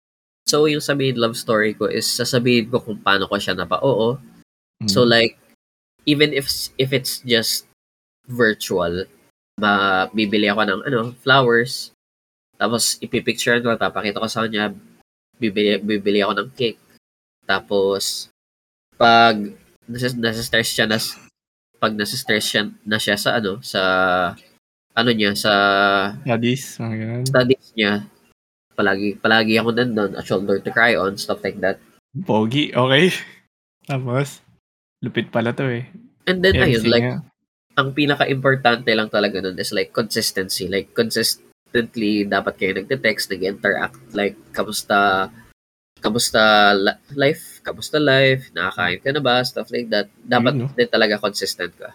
B: so yung sa main love story ko is sasabihin ko kung paano ko siya napa oo. Mm. So like even if if it's just virtual, ba bibili ako ng ano, flowers. Tapos ipipicture ko, papakita ko sa kanya, bibili bibili ako ng cake. Tapos pag nasa, nasa stress siya na pag nasa stress siya na siya sa ano sa ano niya sa
A: studies mga ganun.
B: studies niya palagi palagi ako nandoon a shoulder to cry on stuff like that
A: pogi okay tapos Lupit pala to eh.
B: And then, MC ayun, like, nga. ang pinaka-importante lang talaga nun is like consistency. Like, consistently dapat kayo nagte-text, nag-interact. Like, kamusta, kamusta life, kamusta life, nakakain ka na ba, stuff like that. Dapat Yun, no? din talaga consistent ka.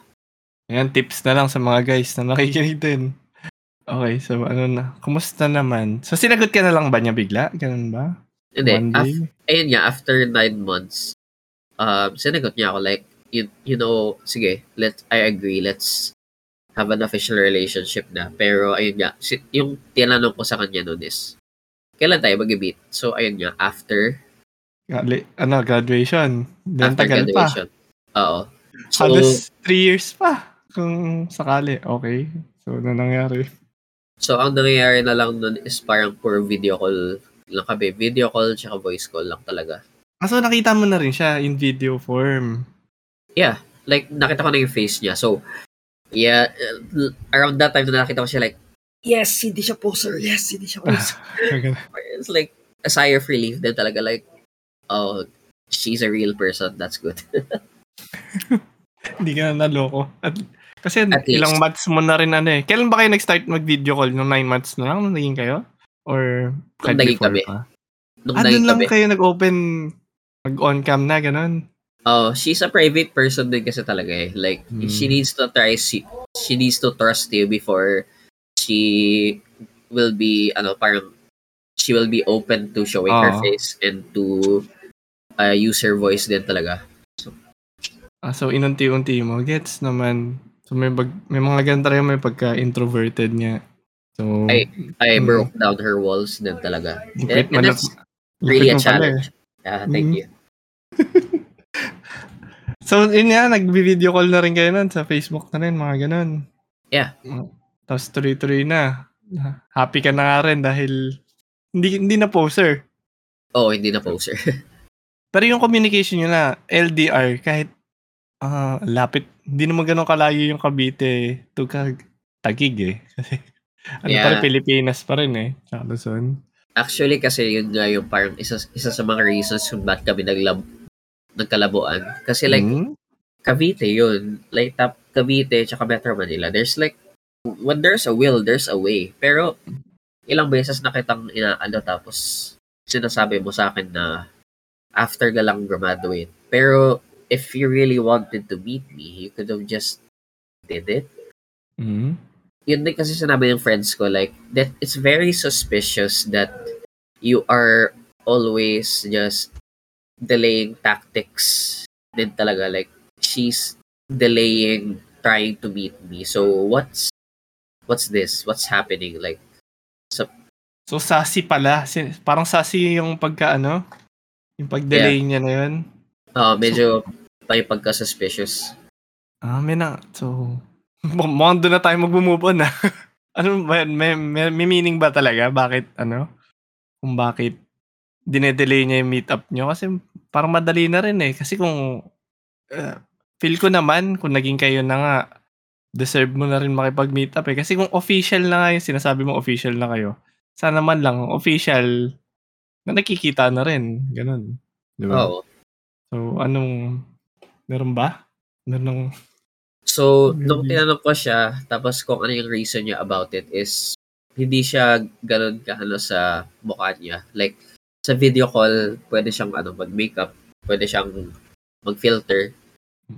A: Ayan, tips na lang sa mga guys na nakikinig din. Okay, so ano na, kumusta naman? So sinagot ka na lang ba niya bigla? Ganun ba?
B: Hindi. Af- ayun nga, after nine months, um, sinagot niya ako like, you, you know, sige, let I agree, let's have an official relationship na. Pero ayun nga, si, yung tinanong ko sa kanya noon is, kailan tayo mag-meet? So ayun nga, after
A: Gali, ano, graduation. Then after tagal graduation.
B: pa. Oo.
A: So, Halos three years pa. Kung sakali. Okay. So, ano nangyari?
B: So, ang nangyayari na lang nun is parang for video call lang kami. Video call tsaka voice call lang talaga.
A: Ah, so nakita mo na rin siya in video form?
B: Yeah. Like, nakita ko na yung face niya. So, yeah, around that time na nakita ko siya like, yes, hindi siya poser. Yes, hindi siya poser. It's like, a sigh of relief din talaga. Like, oh, she's a real person. That's good.
A: hindi ka na naloko. At, kasi At ilang least. months mo na rin ano eh. Kailan ba kayo nag-start mag-video call? Nung 9 months na lang? Naging kayo? Or
B: kahit before kami. pa?
A: Nung ah, doon lang kayo nag-open Mag-on cam na, ganun.
B: Oh, she's a private person din kasi talaga eh. Like, hmm. she needs to try, she, she needs to trust you before she will be, ano, parang, she will be open to showing oh. her face and to uh, use her voice din talaga. So,
A: ah, so inunti-unti mo. Gets naman. So, may, bag, may mga ganda rin may pagka-introverted niya. So,
B: I, I hmm. broke down her walls din talaga. And, and that's really a challenge. Eh. Yeah, thank mm. you.
A: so, yun nga, nag-video call na rin kayo nun sa Facebook na rin, mga ganun.
B: Yeah.
A: Tapos tuloy-tuloy na. Happy ka na nga rin dahil hindi, hindi na poser.
B: Oo, oh, hindi na poser.
A: Pero yung communication nyo na, LDR, kahit uh, lapit, hindi naman ganun kalayo yung Cavite to Tagig eh. Kasi ano yeah. pa rin, Pilipinas pa rin eh. Sa Luzon.
B: Actually, kasi yun nga yung parang isa, isa sa mga reasons kung bakit kami naglab, nagkalabuan. Kasi like, mm-hmm. Cavite yun. Like, top Cavite tsaka Metro Manila. There's like, when there's a will, there's a way. Pero, ilang beses na kitang inaano tapos sinasabi mo sa akin na after ka lang graduate. Pero, if you really wanted to meet me, you could have just did it.
A: Mm-hmm
B: yun din kasi sinabi ng friends ko, like, that it's very suspicious that you are always just delaying tactics din talaga. Like, she's delaying trying to meet me. So, what's, what's this? What's happening? Like,
A: so, so sassy pala. Parang sassy yung pagka, ano? Yung pag-delay yeah. niya na yun.
B: Oo, uh, medyo so, may pagka-suspicious.
A: Ah, may na. So, Mukhang doon na tayo mag-move on na. ano ba May, may, may meaning ba talaga? Bakit, ano? Kung bakit dinedelay niya yung meetup nyo? Kasi parang madali na rin eh. Kasi kung uh, feel ko naman kung naging kayo na nga, deserve mo na rin makipag-meet up eh. Kasi kung official na nga yung sinasabi mo official na kayo, sana man lang official na nakikita na rin. Ganun. Di ba?
B: Oo.
A: So, anong, meron ba? Meron
B: So, nung tinanong ko siya, tapos kung ano yung reason niya about it is, hindi siya ganun kahalo sa mukha niya. Like, sa video call, pwede siyang ano, mag-makeup, pwede siyang mag-filter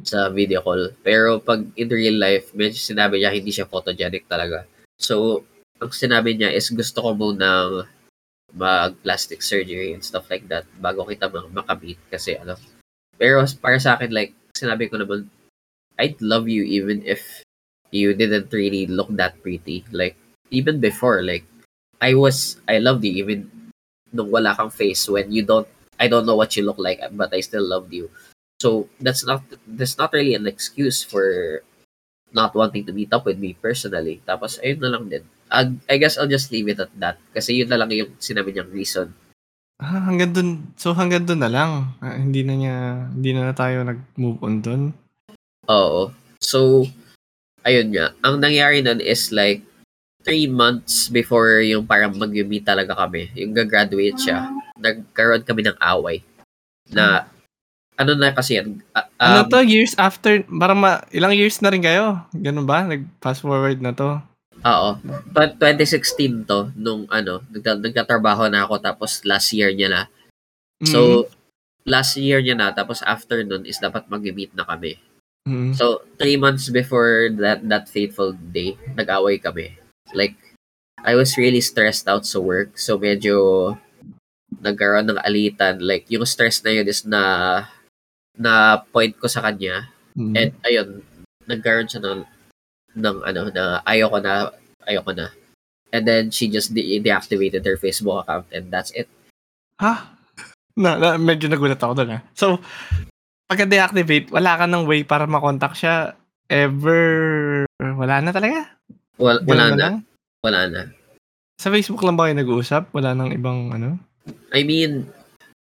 B: sa video call. Pero pag in real life, medyo sinabi niya hindi siya photogenic talaga. So, ang sinabi niya is gusto ko muna mag-plastic surgery and stuff like that bago kita makamit kasi ano. Pero para sa akin, like, sinabi ko naman, I'd love you even if you didn't really look that pretty. Like, even before, like, I was, I loved you even nung wala kang face when you don't, I don't know what you look like, but I still loved you. So, that's not, that's not really an excuse for not wanting to meet up with me personally. Tapos, ayun na lang din. I, I guess I'll just leave it at that. Kasi yun na lang yung sinabi niyang reason.
A: Ah, hanggang dun. So, hanggang dun na lang. Ah, hindi na niya, hindi na, na tayo nag-move on dun.
B: Oo. So, ayun nga. Ang nangyari nun is like, three months before yung parang mag-meet talaga kami, yung gagraduate siya, nagkaroon kami ng away. Na, ano na kasi yan?
A: Uh, um, ano to, years after, parang ma, ilang years na rin kayo? Ganun ba? Nag-fast forward na to?
B: Oo. But 2016 to, nung ano, nag- nagtatrabaho na ako tapos last year niya na. So, mm-hmm. last year niya na, tapos after nun is dapat mag-meet na kami.
A: Mm-hmm.
B: So, three months before that that fateful day, nag-away kami. Like, I was really stressed out sa work. So, medyo nagkaroon ng alitan. Like, yung stress na yun is na na point ko sa kanya. Mm-hmm. And, ayun, nagkaroon siya ng ng ano, na ayoko na, ayoko na. And then, she just de- deactivated her Facebook account and that's it.
A: Ha? Na, na medyo nagulat ako doon ha. So, pagka-deactivate, wala ka ng way para makontak siya ever. Wala na talaga?
B: Wala, wala na. Lang? Wala na.
A: Sa Facebook lang ba kayo nag-uusap? Wala nang ibang ano?
B: I mean,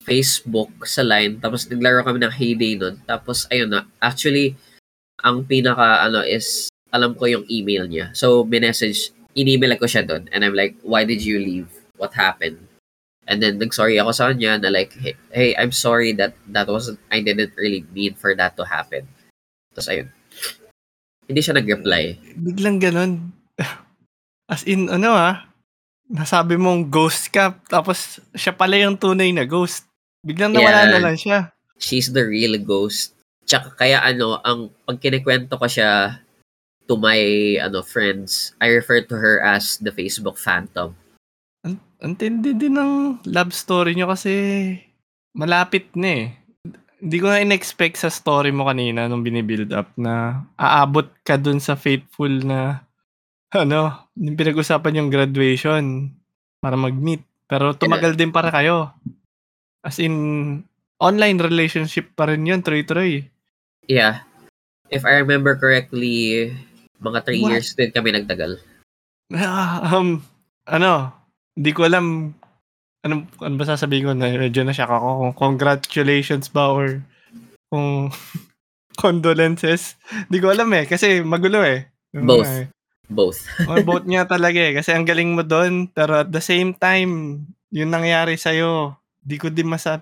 B: Facebook sa line. Tapos naglaro kami ng Heyday nun. Tapos ayun na. Actually, ang pinaka ano is, alam ko yung email niya. So, message in-email ko siya doon. And I'm like, why did you leave? What happened? And then nag-sorry ako sa kanya na like, hey, hey, I'm sorry that that wasn't, I didn't really mean for that to happen. Tapos ayun. Hindi siya nag-reply.
A: Biglang ganun. As in, ano ah, nasabi mong ghost ka, tapos siya pala yung tunay na ghost. Biglang nawala yeah, na lang siya.
B: She's the real ghost. Tsaka kaya ano, ang pag kinikwento ko siya to my ano friends, I refer to her as the Facebook phantom.
A: Ang tindi din ng love story nyo kasi malapit na eh. Hindi ko na in-expect sa story mo kanina nung binibuild up na aabot ka dun sa faithful na ano, yung pinag-usapan yung graduation para mag-meet. Pero tumagal din para kayo. As in, online relationship pa rin yun, troy-troy.
B: Yeah. If I remember correctly, mga 3 years din kami nagtagal.
A: um, ano, hindi ko alam ano, ano ba sasabihin ko na medyo na shock ako kung congratulations ba or kung condolences. Hindi ko alam eh kasi magulo eh.
B: Both. Eh. Both.
A: oh, both niya talaga eh kasi ang galing mo doon pero at the same time yung nangyari sa iyo, di ko din masa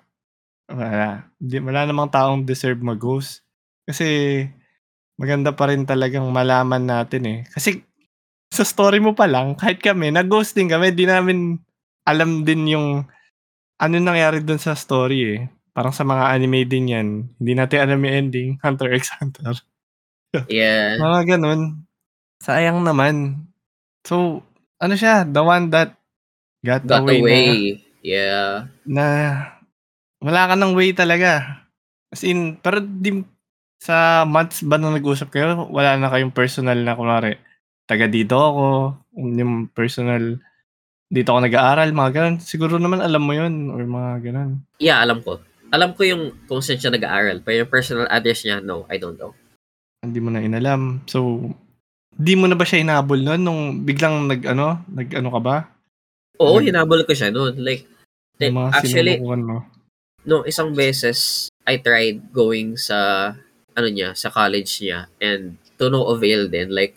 A: wala, di, wala namang taong deserve mag-ghost. Kasi maganda pa rin talagang malaman natin eh. Kasi sa story mo pa lang, kahit kami, nag-ghost din kami, di namin alam din yung ano nangyari dun sa story eh. Parang sa mga anime din yan. Hindi natin alam yung ending. Hunter x Hunter.
B: yeah.
A: Mga ganun. Sayang naman. So, ano siya? The one that got, got away. away.
B: Na, yeah.
A: Na wala ka ng way talaga. As in, pero di, sa months ba na nag-usap kayo, wala na kayong personal na kunwari, taga dito ako, yung personal, dito ako nag-aaral, mga ganun. Siguro naman alam mo yun, or mga ganun.
B: Yeah, alam ko. Alam ko yung kung saan siya nag-aaral, pero yung personal address niya, no, I don't know.
A: Hindi mo na inalam. So, di mo na ba siya inabol noon nung biglang nag, ano, nag, ano ka ba?
B: Oo, nag, hinabol ko siya noon. Like, like actually,
A: mo.
B: no, isang beses, I tried going sa ano niya, sa college niya. And to no avail din. Like,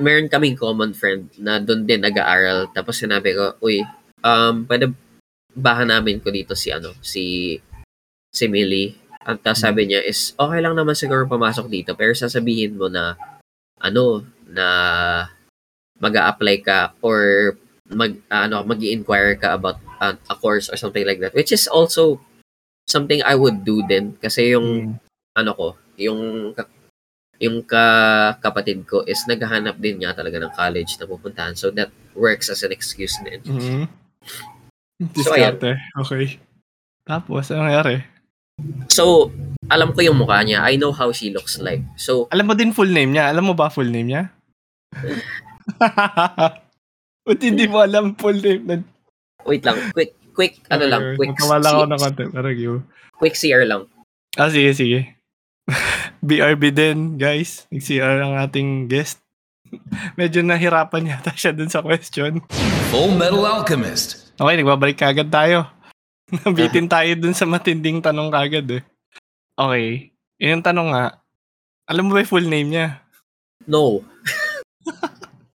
B: meron kaming common friend na doon din nag-aaral. Tapos sinabi ko, uy, um, pwede bahan namin ko dito si ano, si si Millie. At sabi niya is, okay lang naman siguro pumasok dito, pero sasabihin mo na, ano, na mag apply ka or mag ano mag inquire ka about uh, a course or something like that which is also something I would do din. Kasi yung mm. ano ko yung yung ka kapatid ko is naghahanap din nga talaga ng college na pupuntahan. So that works as an excuse din.
A: Mm-hmm. so ayan. okay. Tapos ano nangyari?
B: So alam ko yung mukha niya. I know how she looks like. So
A: alam mo din full name niya? Alam mo ba full name niya Ba't hindi mo alam full name? Na...
B: Wait lang. Quick, quick, ano lang. Quick
A: Nakawala ako ng content. Parang you.
B: Quick CR lang.
A: Ah, sige, sige. BRB din, guys. Nag-CR ang ating guest. Medyo nahirapan yata siya dun sa question. Full Metal Alchemist. Okay, nagbabalik kagad tayo. Nabitin tayo dun sa matinding tanong kagad eh. Okay. Yun yung tanong nga. Alam mo ba yung full name niya?
B: No.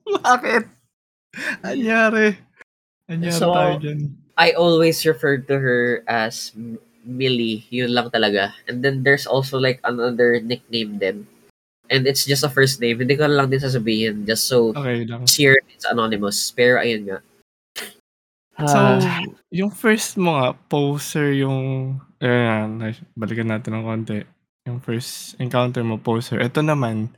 A: Bakit? Anyari. Anyari so, tayo dyan.
B: I always refer to her as Millie. Yun lang talaga. And then there's also like another nickname din. And it's just a first name. Hindi ko lang din sasabihin. Just so
A: okay lang.
B: Cheer, it's anonymous. Pero ayun nga.
A: So, uh, yung first mo nga, poser yung... Ayan, balikan natin ng konti. Yung first encounter mo, poser. Ito naman,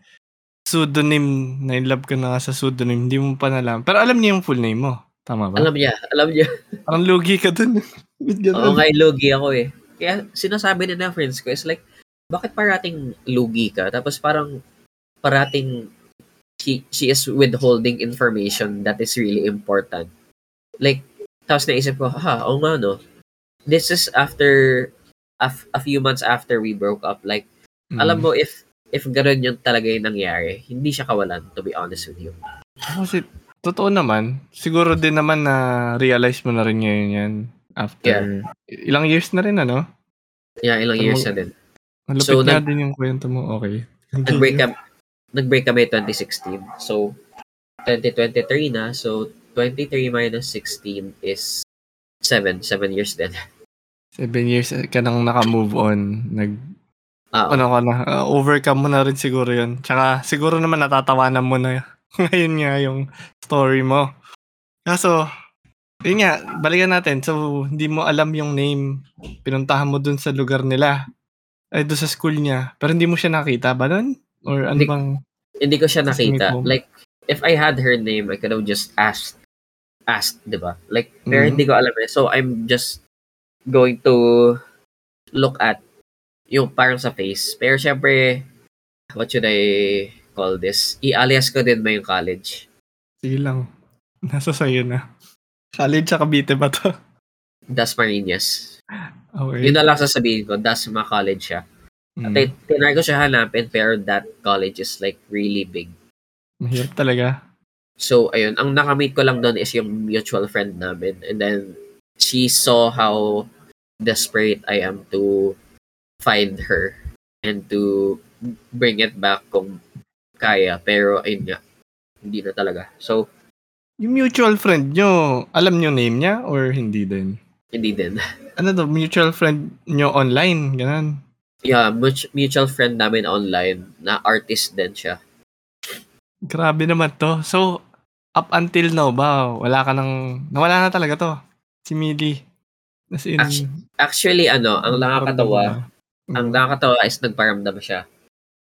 A: pseudonym, na-inlove ka na nga sa pseudonym, hindi mo pa nalam. Pero alam niya yung full name mo. Tama ba?
B: Alam niya, alam niya.
A: Parang lugi ka dun.
B: Oo nga, lugi ako eh. Kaya sinasabi na ng friends ko is like, bakit parating lugi ka? Tapos parang parating she, she is withholding information that is really important. Like, tapos naisip ko, ha, o nga no. This is after, a, a few months after we broke up. Like, mm. alam mo, if if gano'n yung talaga yung nangyari, hindi siya kawalan, to be honest with you.
A: Kasi, totoo naman, siguro din naman na realize mo na rin ngayon yan after yeah. ilang years na rin, ano?
B: Yeah, ilang so, years na din.
A: Malapit so, na nag, din yung kwento mo, okay.
B: Nag-break kami, nag-break kami 2016. So, 2023 na, so 23 minus 16 is 7. 7 years din.
A: 7 years ka nang naka-move on. Nag Uh, ano ka na, uh, overcome mo na rin siguro yun. Tsaka siguro naman natatawanan mo na ngayon nga yung story mo. Kaso, yun nga, balikan natin. So, hindi mo alam yung name. Pinuntahan mo dun sa lugar nila. Ay, doon sa school niya. Pero hindi mo siya nakita ba nun? Or ano
B: hindi,
A: bang...
B: Hindi ko siya nakita. Like, if I had her name, I could have just asked. Asked, di ba? Like, pero mm-hmm. hindi ko alam eh. So, I'm just going to look at yung parang sa face. Pero syempre, what should I call this? I-alias ko din ba yung college?
A: Sige lang. Nasa sa'yo na. College sa Cavite ba to?
B: Dasmariñas.
A: Okay.
B: Yun na lang sasabihin ko, Dasma College siya. Mm. At tinry ko siya hanapin, pero that college is like really big.
A: Mahirap talaga.
B: So, ayun. Ang nakamit ko lang doon is yung mutual friend namin. And then, she saw how desperate I am to find her and to bring it back kung kaya. Pero, ayun nga, hindi na talaga. So,
A: yung mutual friend nyo, alam nyo name niya or hindi din?
B: Hindi din.
A: Ano to, mutual friend nyo online, ganun?
B: Yeah, mutual friend namin online na artist din siya.
A: Grabe naman to. So, up until now ba, wala ka nang, nawala na talaga to, si Mili.
B: As in, actually, actually ano, ang nakakatawa, ang mm. nakakatawa is nagparamdam siya.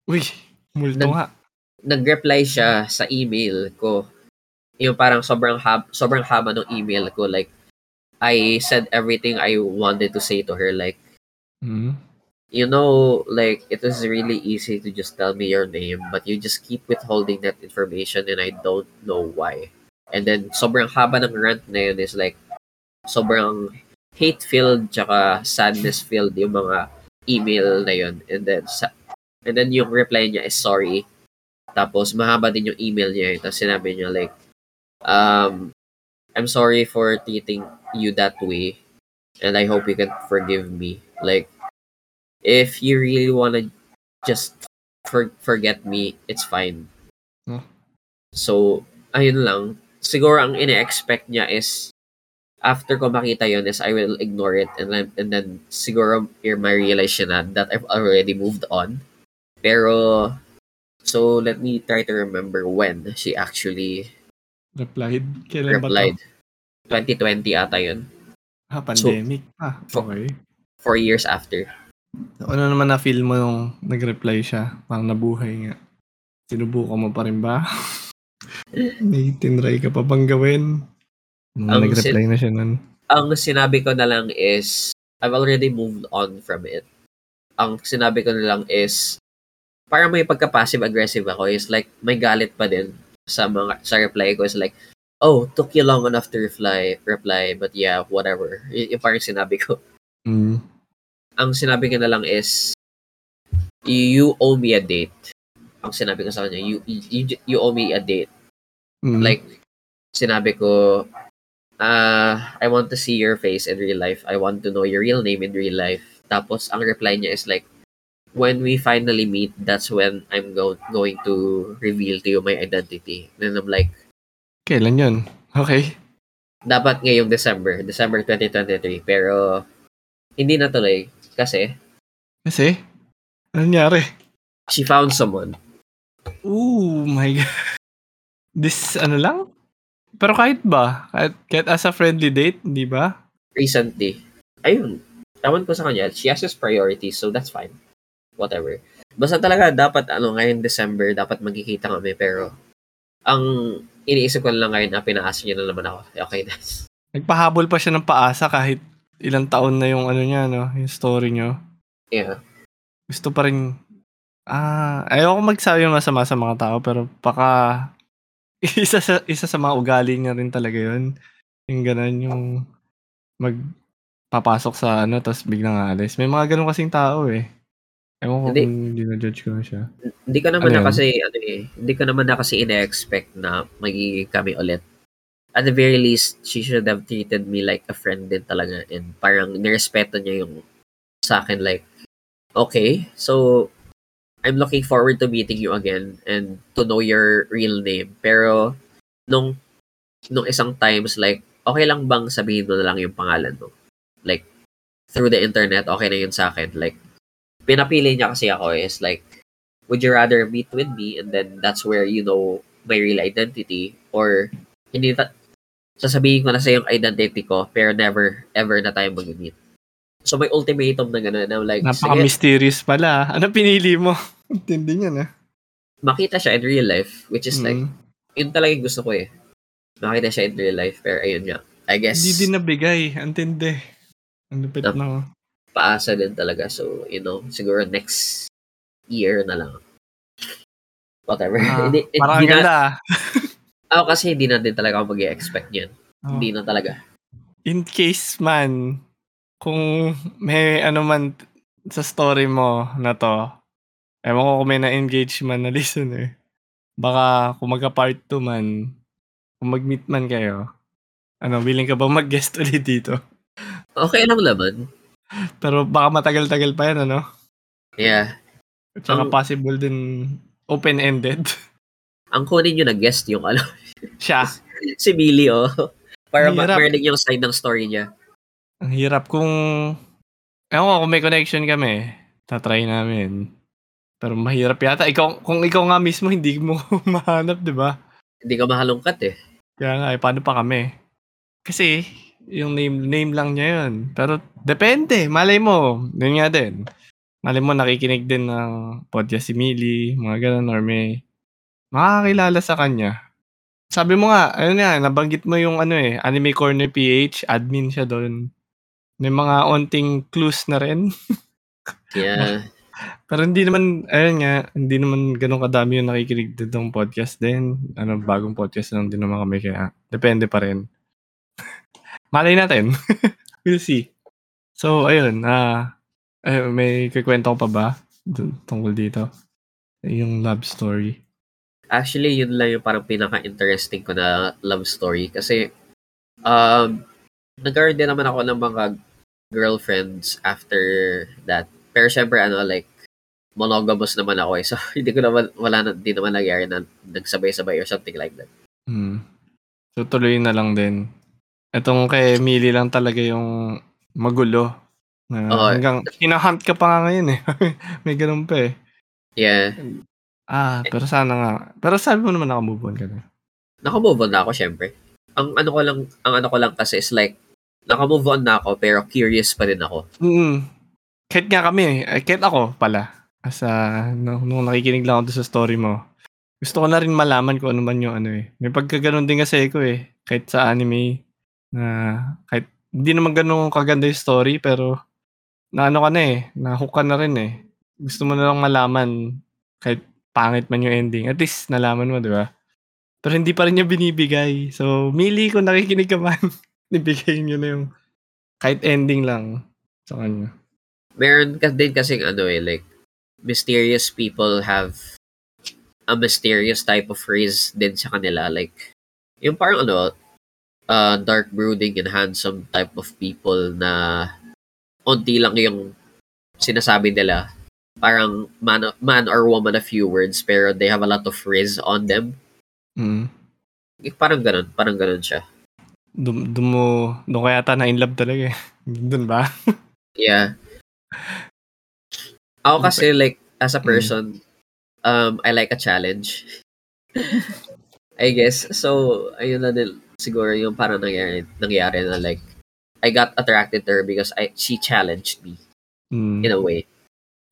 A: Uy, multo Nag, nga.
B: Nag-reply siya sa email ko. Yung parang sobrang hab sobrang haba ng email ko like I said everything I wanted to say to her like
A: mm-hmm.
B: you know like it was really easy to just tell me your name but you just keep withholding that information and I don't know why. And then sobrang haba ng rant na yun is like sobrang hate-filled tsaka sadness-filled yung mga email na yun. And then, sa, and then yung reply niya is sorry. Tapos, mahaba din yung email niya. Tapos, sinabi niya like, um, I'm sorry for treating you that way. And I hope you can forgive me. Like, if you really wanna just for, forget me, it's fine.
A: Huh?
B: So, ayun lang. Siguro ang ine-expect niya is after ko makita yun is I will ignore it and then, and then siguro here my realization na that I've already moved on. Pero so let me try to remember when she actually
A: replied. Kailan
B: replied.
A: ba to?
B: 2020 ata yun.
A: Ah, pandemic. So, ah, okay.
B: Four years after.
A: Ano naman na-feel mo nung nag-reply siya? Parang nabuhay nga. Sinubukan mo pa rin ba? May tinry ka pa bang gawin? Nung ang nag-reply sin- na siya nun.
B: Ang sinabi ko na lang is, I've already moved on from it. Ang sinabi ko na lang is, para may pagka-passive-aggressive ako is like, may galit pa din sa mga sa reply ko is like, oh, took you long enough to reply, reply, but yeah, whatever. Y- yung parang sinabi ko.
A: Mm.
B: Ang sinabi ko na lang is, you owe me a date. Ang sinabi ko sa kanya, you, you, you owe me a date. Mm. Like, sinabi ko, uh, I want to see your face in real life. I want to know your real name in real life. Tapos, ang reply niya is like, when we finally meet, that's when I'm go- going to reveal to you my identity. Then I'm like,
A: Kailan yun? Okay.
B: Dapat ngayong December, December 2023. Pero, hindi natuloy. Kasi?
A: Kasi? Ano nangyari?
B: She found someone.
A: Oh my God. This, ano lang? Pero kahit ba? Kahit, kahit as a friendly date, di ba?
B: Recently. Ayun. Ewan ko sa kanya. She has his priorities, so that's fine. Whatever. Basta talaga, dapat, ano, ngayon December, dapat magkikita kami, pero ang iniisip ko lang ngayon na pinaasa niya na naman ako. Okay, that's...
A: Nagpahabol pa siya ng paasa kahit ilang taon na yung ano niya, no? Yung story niyo.
B: Yeah.
A: Gusto pa rin, ah, ayoko magsabi masama sa mga tao, pero baka isa sa isa sa mga ugali niya rin talaga 'yun. Yung gano'n yung magpapasok sa ano tapos biglang aalis. May mga gano'n kasing tao eh. Ewan ko hindi, kung dina-judge ko na siya.
B: Hindi ko naman ano na kasi ano eh, hindi ko naman na kasi ina-expect na magiging kami ulit. At the very least, she should have treated me like a friend din talaga and parang nirespeto niya yung sa akin like okay, so I'm looking forward to meeting you again and to know your real name. Pero, nung, nung isang times, like, okay lang bang sabihin mo na lang yung pangalan mo? Like, through the internet, okay na yun sa akin. Like, pinapili niya kasi ako is like, would you rather meet with me and then that's where you know my real identity or hindi ta- sasabihin ko na sa yung identity ko pero never ever na tayo mag-meet. So may ultimatum na gano'n na like
A: Napaka-mysterious pala. Ano pinili mo? Intindi niya na.
B: Makita siya in real life which is mm. like yun talaga yung gusto ko eh. Makita siya in real life pero ayun nga. I guess
A: Hindi din nabigay. Antindi. Ang lupit na, na.
B: Paasa din talaga. So, you know, siguro next year na lang. Whatever.
A: Ah, hindi, parang hindi ganda. Na,
B: ako kasi hindi na din talaga ako mag-expect yan. Oh. Hindi na talaga.
A: In case man, kung may ano man sa story mo na to, ewan ko kung may na-engage man na listener, baka kung magka-part 2 man, kung mag-meet man kayo, ano, willing ka ba mag-guest ulit dito?
B: Okay lang naman.
A: Pero baka matagal-tagal pa yan, ano?
B: Yeah.
A: At saka um, possible din open-ended.
B: Ang kunin nyo na guest yung ano.
A: Siya.
B: si Billy, oh. Para ma-marinig yung side ng story niya.
A: Ang hirap kung... Ewan ko, kung may connection kami, tatry namin. Pero mahirap yata. Ikaw, kung ikaw nga mismo, hindi mo mahanap, di ba?
B: Hindi ka mahalungkat eh.
A: Kaya nga, eh, paano pa kami? Kasi, yung name name lang niya yun. Pero, depende. Malay mo. Yun nga din. Malay mo, nakikinig din ng podcast si Millie, mga ganun, or may makakilala sa kanya. Sabi mo nga, ayun nga, nabanggit mo yung ano eh, Anime Corner PH, admin siya doon. May mga onting clues na rin.
B: yeah.
A: Pero hindi naman, ayun nga, hindi naman ganun kadami yung nakikinig dito ng podcast din. Ano, bagong podcast lang din naman kami kaya depende pa rin. Malay natin. we'll see. So, ayun, ah, uh, may kikwento ko pa ba tungkol dito? Yung love story.
B: Actually, yun lang yung parang pinaka-interesting ko na love story. Kasi, um, nagkaroon din naman ako ng mga girlfriends after that. Pero syempre, ano, like, monogamous naman ako eh. So, hindi ko naman, wala na, hindi naman nangyari na nagsabay-sabay or something like that.
A: Hmm. So, tuloy na lang din. Itong kay Millie lang talaga yung magulo. Na
B: Oo.
A: hanggang, hinahunt ka pa nga ngayon eh. May ganun pa eh.
B: Yeah.
A: Ah, pero sana nga. Pero sabi mo naman nakamove on ka na.
B: Naka-move on na ako, syempre. Ang ano ko lang, ang ano ko lang kasi is like, naka-move on na ako, pero curious pa rin ako.
A: Mm. Kahit nga kami, eh, kahit ako pala. As a, nung, nakikinig lang ako sa story mo, gusto ko na rin malaman kung ano man yung ano eh. May pagkaganon din kasi ako eh. Kahit sa anime, na kahit hindi naman ganun kaganda yung story, pero na ano ka na eh, nahook ka na rin eh. Gusto mo na lang malaman kahit pangit man yung ending. At least nalaman mo, di ba? Pero hindi pa rin niya binibigay. So, Mili, kung nakikinig ka man, nibigay niyo na yung kahit ending lang sa kanya.
B: Meron ka din kasing ano eh, like, mysterious people have a mysterious type of phrase din sa kanila. Like, yung parang ano, uh, dark brooding and handsome type of people na onti lang yung sinasabi nila. Parang man, man or woman a few words pero they have a lot of phrase on them.
A: Mm.
B: Parang ganun, parang ganun siya.
A: Dum, dum mo, doon kaya ta na in love talaga eh. Doon ba?
B: Yeah. Ako kasi like as a person, um I like a challenge. I guess. So, ayun na din siguro yung parang nangyari, nangyari na like I got attracted to her because I she challenged me
A: Mm.
B: in a way.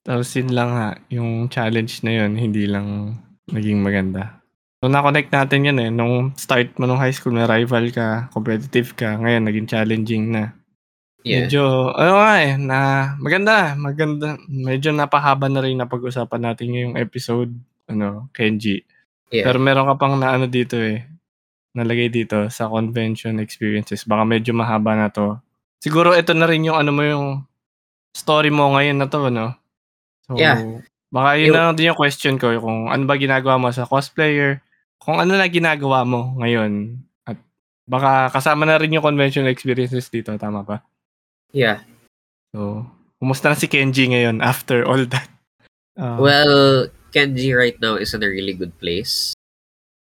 A: Tapos yun lang ha, yung challenge na yun, hindi lang naging maganda. So, na-connect natin yun eh. Nung start mo nung high school, na rival ka, competitive ka, ngayon naging challenging na.
B: Yeah.
A: Medyo, ano nga eh, na maganda, maganda. Medyo napahaba na rin na pag-usapan natin ngayong episode, ano, Kenji.
B: Yeah.
A: Pero meron ka pang na ano dito eh, nalagay dito sa convention experiences. Baka medyo mahaba na to. Siguro ito na rin yung ano mo yung story mo ngayon na to, no? So,
B: Yeah.
A: Baka yun
B: Yung-
A: na lang din yung question ko, kung ano ba ginagawa mo sa cosplayer, kung ano na ginagawa mo ngayon, at baka kasama na rin yung convention experiences dito, tama ba?
B: Yeah.
A: So, kumusta na si Kenji ngayon after all that? Uh,
B: Well, Kenji right now is in a really good place.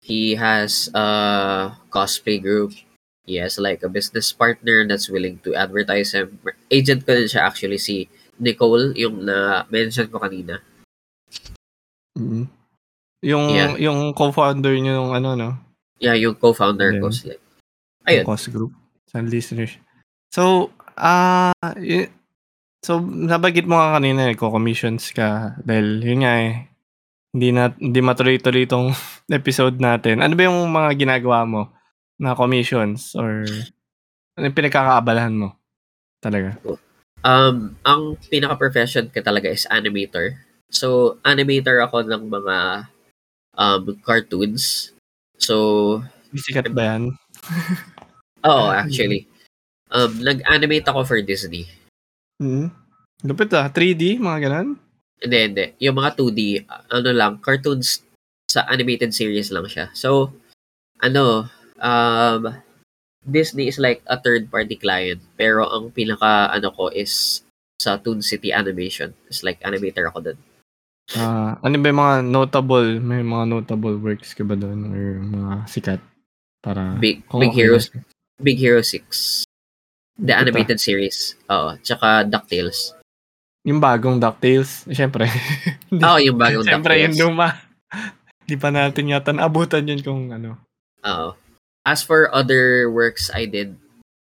B: He has a cosplay group. He has like a business partner that's willing to advertise him. Agent ko din siya actually, si Nicole, yung na-mention ko kanina.
A: mm. Yung
B: Yeah.
A: yung co-founder niyo nung ano no,
B: Yeah, yung co-founder ko.
A: Then,
B: Sila. Ayun.
A: Cos Group sa listeners. So, ah y- so nabagit mo nga kanina eh, commissions ka dahil yun nga eh hindi na hindi matuloy-tuloy itong episode natin. Ano ba yung mga ginagawa mo na commissions or ano yung pinagkakaabalahan mo talaga?
B: Um, ang pinaka-profession ko talaga is animator. So, animator ako ng mga um, cartoons. So,
A: Sikat ba yan?
B: oh, actually. Um, nag-animate ako for Disney.
A: Hmm. Lupit ah. 3D, mga ganun?
B: Hindi, hindi. Yung mga 2D, ano lang, cartoons sa animated series lang siya. So, ano, um, Disney is like a third-party client. Pero ang pinaka, ano ko, is sa Toon City Animation. It's like animator ako doon.
A: Ah, ano ba yung mga notable, may mga notable works ka ba doon or mga sikat para
B: Big,
A: kung
B: Big Hero. Big Hero 6. The
A: Ito.
B: animated series. Oo. Tsaka DuckTales.
A: Yung bagong DuckTales, siyempre.
B: Oo, yung bagong
A: siyempre yung
B: DuckTales.
A: luma. Di pa natin yata naabutan yun kung ano.
B: Oo. As for other works I did,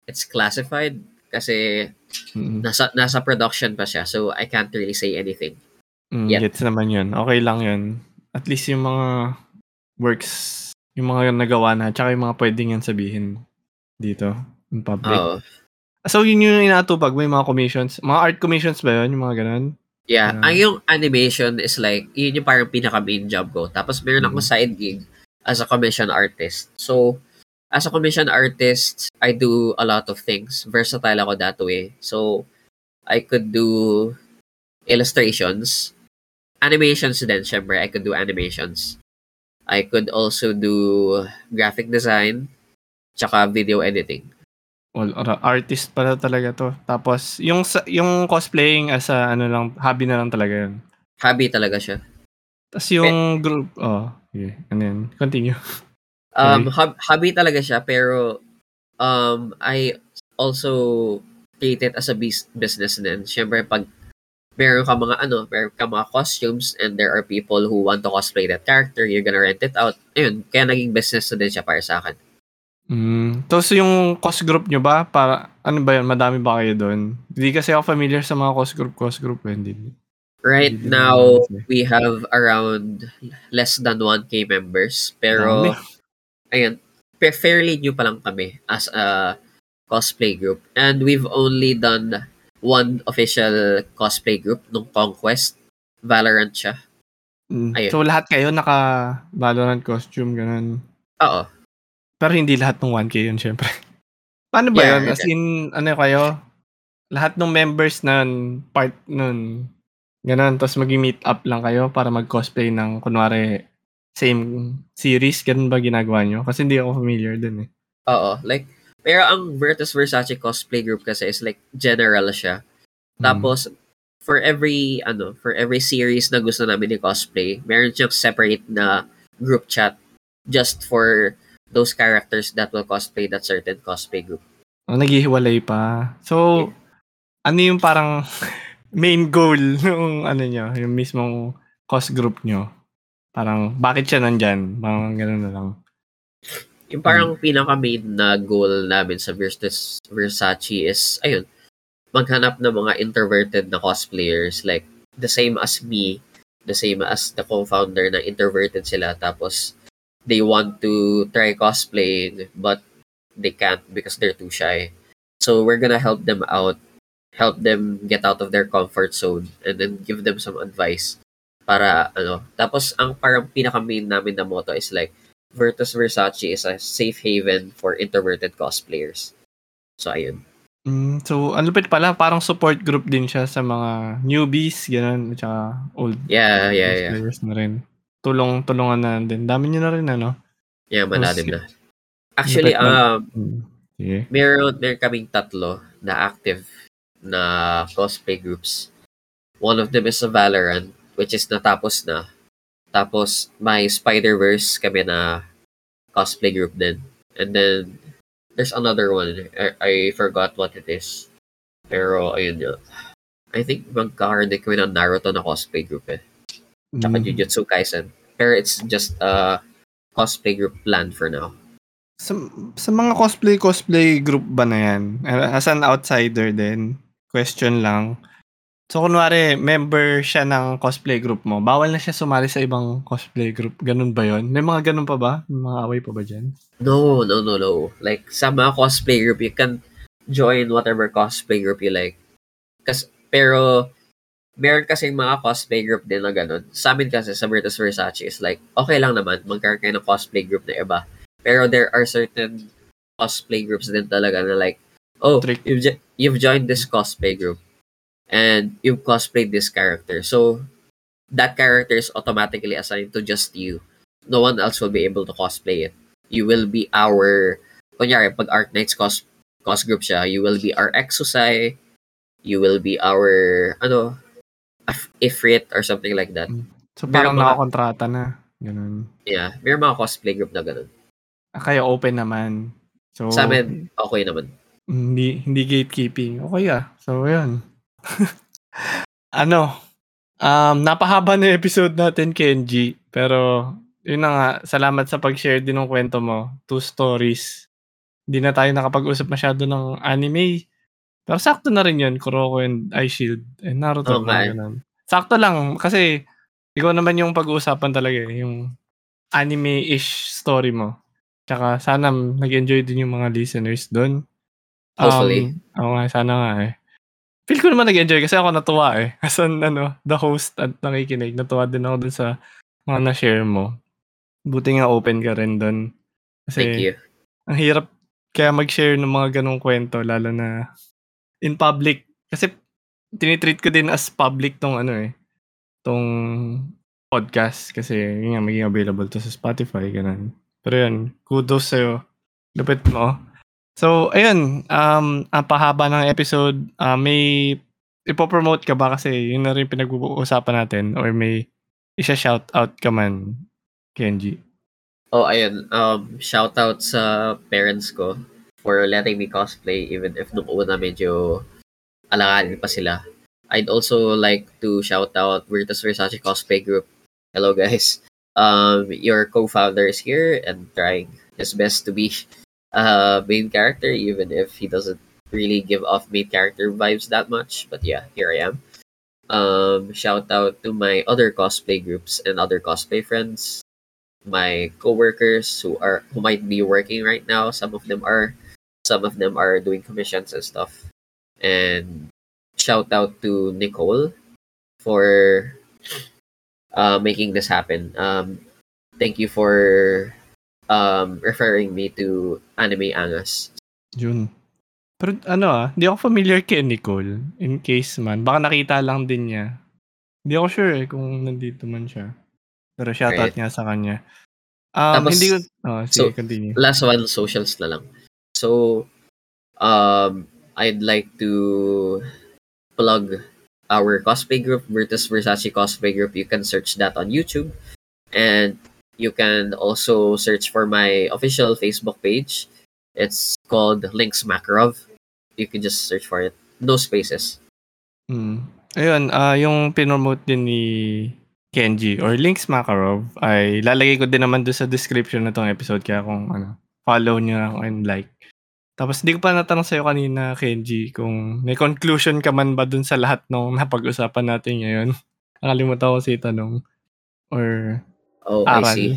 B: it's classified kasi
A: Mm,
B: nasa nasa production pa siya. So, I can't really say anything.
A: Mm,
B: Yeah.
A: Gets naman yun. Okay lang yun. At least yung mga works, yung mga nagawa na, tsaka yung mga pwedeng yan sabihin dito in public.
B: Oo.
A: So, yun yung inaatupag. May mga commissions. Mga art commissions ba yun? Yung mga ganun?
B: Yeah,
A: Yeah.
B: ang yung animation is like, yun yung parang pinaka main job ko. Tapos meron akong
A: Mhm.
B: side gig as a commission artist. So, as a commission artist, I do a lot of things. Versatile ako that way. So, I could do illustrations, animations din, syempre. I could do animations. I could also do graphic design, tsaka video editing.
A: All, or- artist pala talaga to. Tapos, yung sa- yung cosplaying as a, ano lang, hobby na lang talaga yun.
B: hobby talaga siya.
A: Tapos yung Pe- group, oh, yeah, ano yun? Continue.
B: Um, hob- hobby talaga siya, pero um, I also treat it as a bis- business din. Siyempre, pag meron ka mga ano, meron ka mga costumes and there are people who want to cosplay that character, you're gonna rent it out. Ayun, kaya naging business na din siya para sa akin.
A: Mm. Tapos yung cost group nyo ba? Para, ano ba yun? Madami ba kayo doon? Hindi kasi ako familiar sa mga cost group, cost group. Eh. Hindi.
B: Right hindi now, we have around less than 1k members. Pero, Dami. ayun, fairly new pa lang kami as a cosplay group. And we've only done one official cosplay group nung Conquest. Valorant siya.
A: Mm. Ayun. So, lahat kayo naka Valorant costume, ganun?
B: Oo.
A: Pero hindi lahat ng 1K yun, syempre. Paano ba yeah, yun? As in, ano kayo? Lahat ng members nun, part nun, ganun, tapos mag-meet up lang kayo para mag-cosplay ng, kunwari, same series, ganun ba ginagawa nyo? Kasi hindi ako familiar dun eh.
B: Oo, like, pero ang Virtus Versace cosplay group kasi is like, general siya. Hmm. Tapos, for every, ano, for every series na gusto namin ni cosplay, meron siyang separate na group chat just for those characters that will cosplay that certain cosplay group.
A: Oh, naghihiwalay pa. So, yeah. ano yung parang main goal ng ano nyo, yung mismong cos group nyo? Parang, bakit siya nandyan? Parang gano'n na lang.
B: Yung parang hmm. pinaka-main na goal namin sa Versus Versace is, ayun, maghanap ng mga introverted na cosplayers like the same as me, the same as the co-founder na introverted sila tapos they want to try cosplaying but they can't because they're too shy. So we're gonna help them out, help them get out of their comfort zone, and then give them some advice para ano. Tapos ang parang pinaka main namin na motto is like Virtus Versace is a safe haven for introverted cosplayers. So ayun.
A: Mm, so, ano pa pala, parang support group din siya sa mga newbies, ganun, at saka old
B: yeah, yeah, yeah.
A: na rin tulong-tulungan na din. Dami niyo na rin, ano?
B: Yeah, malalim na. Actually, um, yeah. meron, meron kaming tatlo na active na cosplay groups. One of them is a Valorant, which is natapos na. Tapos, may Spider-Verse kami na cosplay group din. And then, there's another one. I, I forgot what it is. Pero, ayun yun. I think magkakaroon din kami ng Naruto na cosplay group eh. Tsaka mm. Jujutsu Kaisen. Pero it's just a cosplay group plan for now.
A: Sa, sa mga cosplay cosplay group ba na yan? As an outsider din, question lang. So kunwari, member siya ng cosplay group mo, bawal na siya sumali sa ibang cosplay group. Ganun ba yon? May mga ganun pa ba? May mga away pa ba dyan?
B: No, no, no, no. Like, sa mga cosplay group, you can join whatever cosplay group you like. Kas, pero, meron kasi mga cosplay group din na ganun. Sa amin kasi sa Virtus Versace is like, okay lang naman, magkaroon kayo ng cosplay group na iba. Pero there are certain cosplay groups din talaga na like, oh, Trick. you've, you've joined this cosplay group and you've cosplayed this character. So, that character is automatically assigned to just you. No one else will be able to cosplay it. You will be our, kunyari, pag Art Knights cos, cos group siya, you will be our Exosai, you will be our, ano, Ifrit or something like that. Hmm.
A: So parang mga, nakakontrata na. Ganun.
B: Yeah. May mga cosplay group na ganun.
A: Ah, kaya open naman. So,
B: Sa amin, okay naman.
A: Hindi, hindi gatekeeping. Okay ah. So, yun. ano, um, napahaba na episode natin, Kenji. Pero, yun na nga, salamat sa pag-share din ng kwento mo. Two stories. Hindi na tayo nakapag-usap masyado ng anime. Pero sakto na rin yun, Kuroko and Ice Shield. And Naruto. Okay. Ganun. Sakto lang, kasi ikaw naman yung pag-uusapan talaga eh, yung anime-ish story mo. Tsaka sana nag-enjoy din yung mga listeners doon.
B: Hopefully.
A: Um, oo nga, sana nga eh. Feel ko naman nag-enjoy kasi ako natuwa eh. As an, ano, the host at nakikinig, natuwa din ako dun sa mga na-share mo. Buti nga open ka rin doon.
B: Kasi, Thank you.
A: Ang hirap kaya mag-share ng mga ganong kwento, lalo na in public. Kasi tinitreat ko din as public tong ano eh, tong podcast kasi yun nga maging available to sa Spotify ganun. Pero yun, kudos sa'yo. Lupit mo. So, ayun, um, ang pahaba ng episode, uh, may ipopromote ka ba kasi yun na rin pinag-uusapan natin or may isa shout out ka man, Kenji?
B: Oh, ayun. Um, shout out sa parents ko for letting me cosplay even if nung una medyo alanganin pa sila. I'd also like to shout out Virtus Versace Cosplay Group. Hello guys. Um, your co-founder is here and trying his best to be a main character even if he doesn't really give off main character vibes that much. But yeah, here I am. Um, shout out to my other cosplay groups and other cosplay friends my coworkers who are who might be working right now. Some of them are, some of them are doing commissions and stuff. And shout out to Nicole for uh, making this happen. Um, thank you for um, referring me to Anime Angas.
A: Jun. Pero ano ah, hindi ako familiar kay Nicole. In case man, baka nakita lang din niya. Hindi ako sure eh kung nandito man siya. Pero shoutout right. nga sa kanya. Um, Tapos, hindi ko, oh, sige, so, continue.
B: Last one, socials na lang. So, um, I'd like to plug our cosplay group, Virtus Versace Cosplay Group. You can search that on YouTube. And you can also search for my official Facebook page. It's called Links Makarov. You can just search for it. No spaces.
A: Hmm. Ayun, uh, yung pinomote din ni Kenji or Links Makarov ay lalagay ko din naman doon sa description na tong episode kaya kung ano, follow niyo and like. Tapos hindi ko pa natanong sa'yo kanina, Kenji, kung may conclusion ka man ba dun sa lahat ng napag-usapan natin ngayon. Nakalimutan ko si tanong. Or
B: oh, aral. I see.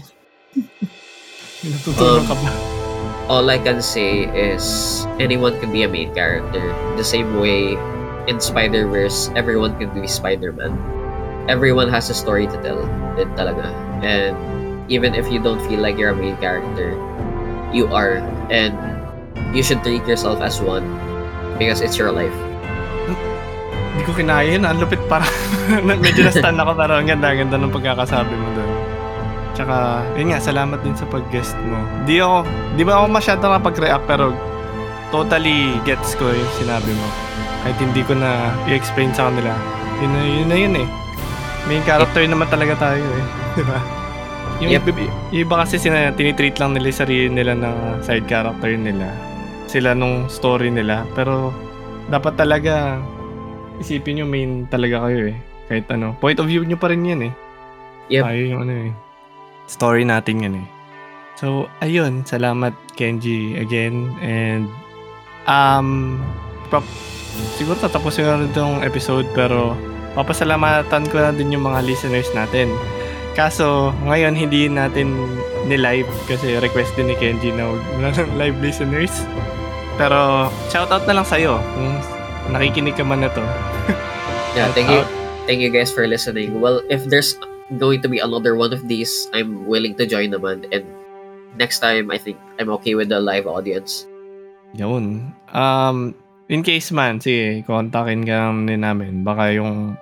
A: Natutunan um, ka ba?
B: All I can say is anyone can be a main character. The same way in Spider-Verse, everyone can be Spider-Man everyone has a story to tell din talaga. And even if you don't feel like you're a main character, you are. And you should treat yourself as one because it's your life.
A: Hindi ko kinaya yun. Ang lupit para. Medyo na-stand ako pero ganda-ganda ng pagkakasabi mo doon. Tsaka, yun nga, salamat din sa pag-guest mo. Di ako, di ba ako masyado nakapag-react pero totally gets ko yung sinabi mo. Kahit hindi ko na i-explain sa kanila. Yun na yun, na yun eh. Main character naman talaga tayo eh. Di ba? Yung yep. iba, iba kasi sina, tinitreat lang nila sarili nila na side character nila. Sila nung story nila. Pero dapat talaga isipin nyo main talaga kayo eh. Kahit ano. Point of view nyo pa rin yan eh.
B: Yep.
A: Tayo yung ano eh. Story natin yan eh. So, ayun. Salamat Kenji again. And um, pap- siguro tatapusin na rin itong episode pero papasalamatan ko na din yung mga listeners natin. Kaso, ngayon hindi natin ni-live kasi request din ni Kenji na wala ng live listeners. Pero, shoutout na lang sa'yo kung nakikinig ka man na to.
B: yeah, thank you. Thank you guys for listening. Well, if there's going to be another one of these, I'm willing to join naman. And next time, I think I'm okay with the live audience.
A: Yun. Um, in case man, sige, kontakin ka din namin. Baka yung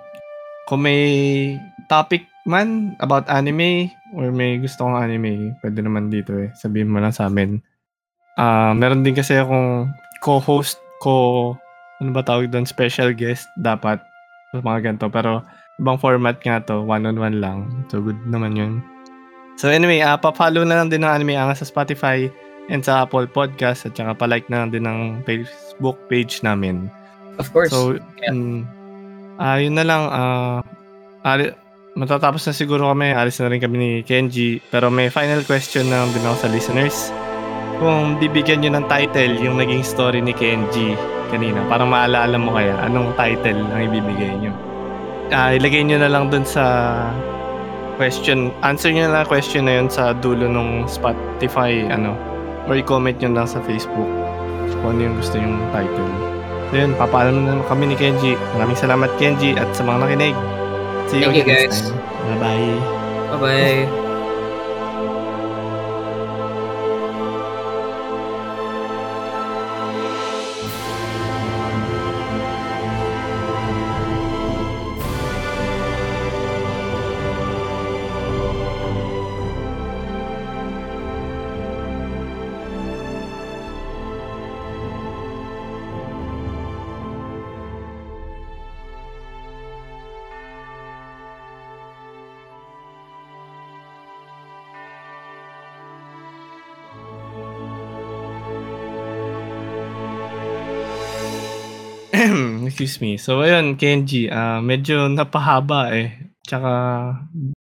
A: kung may topic man about anime or may gusto kong anime, pwede naman dito eh. Sabihin mo lang sa amin. Uh, meron din kasi akong co-host ko, ano ba tawag doon, special guest dapat sa mga ganito. Pero ibang format nga to, one-on-one lang. So good naman yun. So anyway, uh, pa-follow na lang din ng Anime Anga sa Spotify and sa Apple Podcast at saka pa-like na lang din ng Facebook page namin.
B: Of course.
A: So, yeah. um, Ah, yun na lang, ah, ari matatapos na siguro kami, alis na rin kami ni Kenji, pero may final question na din ako sa listeners. Kung bibigyan nyo ng title yung naging story ni Kenji kanina, para maalala mo kaya, anong title ang ibibigay nyo? Ah, ilagay nyo na lang dun sa question, answer nyo na lang question na yun sa dulo ng Spotify, ano, or i-comment nyo lang sa Facebook kung ano yung gusto yung title. So yun, papaalam na kami ni Kenji. Maraming salamat Kenji at sa mga nakinig.
B: See you Thank again you guys.
A: Bye-bye.
B: Bye-bye.
A: Excuse me. So, ayun, Kenji, uh, medyo napahaba eh. Tsaka,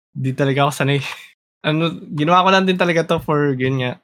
A: di talaga ako sanay. ano, ginawa ko lang din talaga to for, yun nga,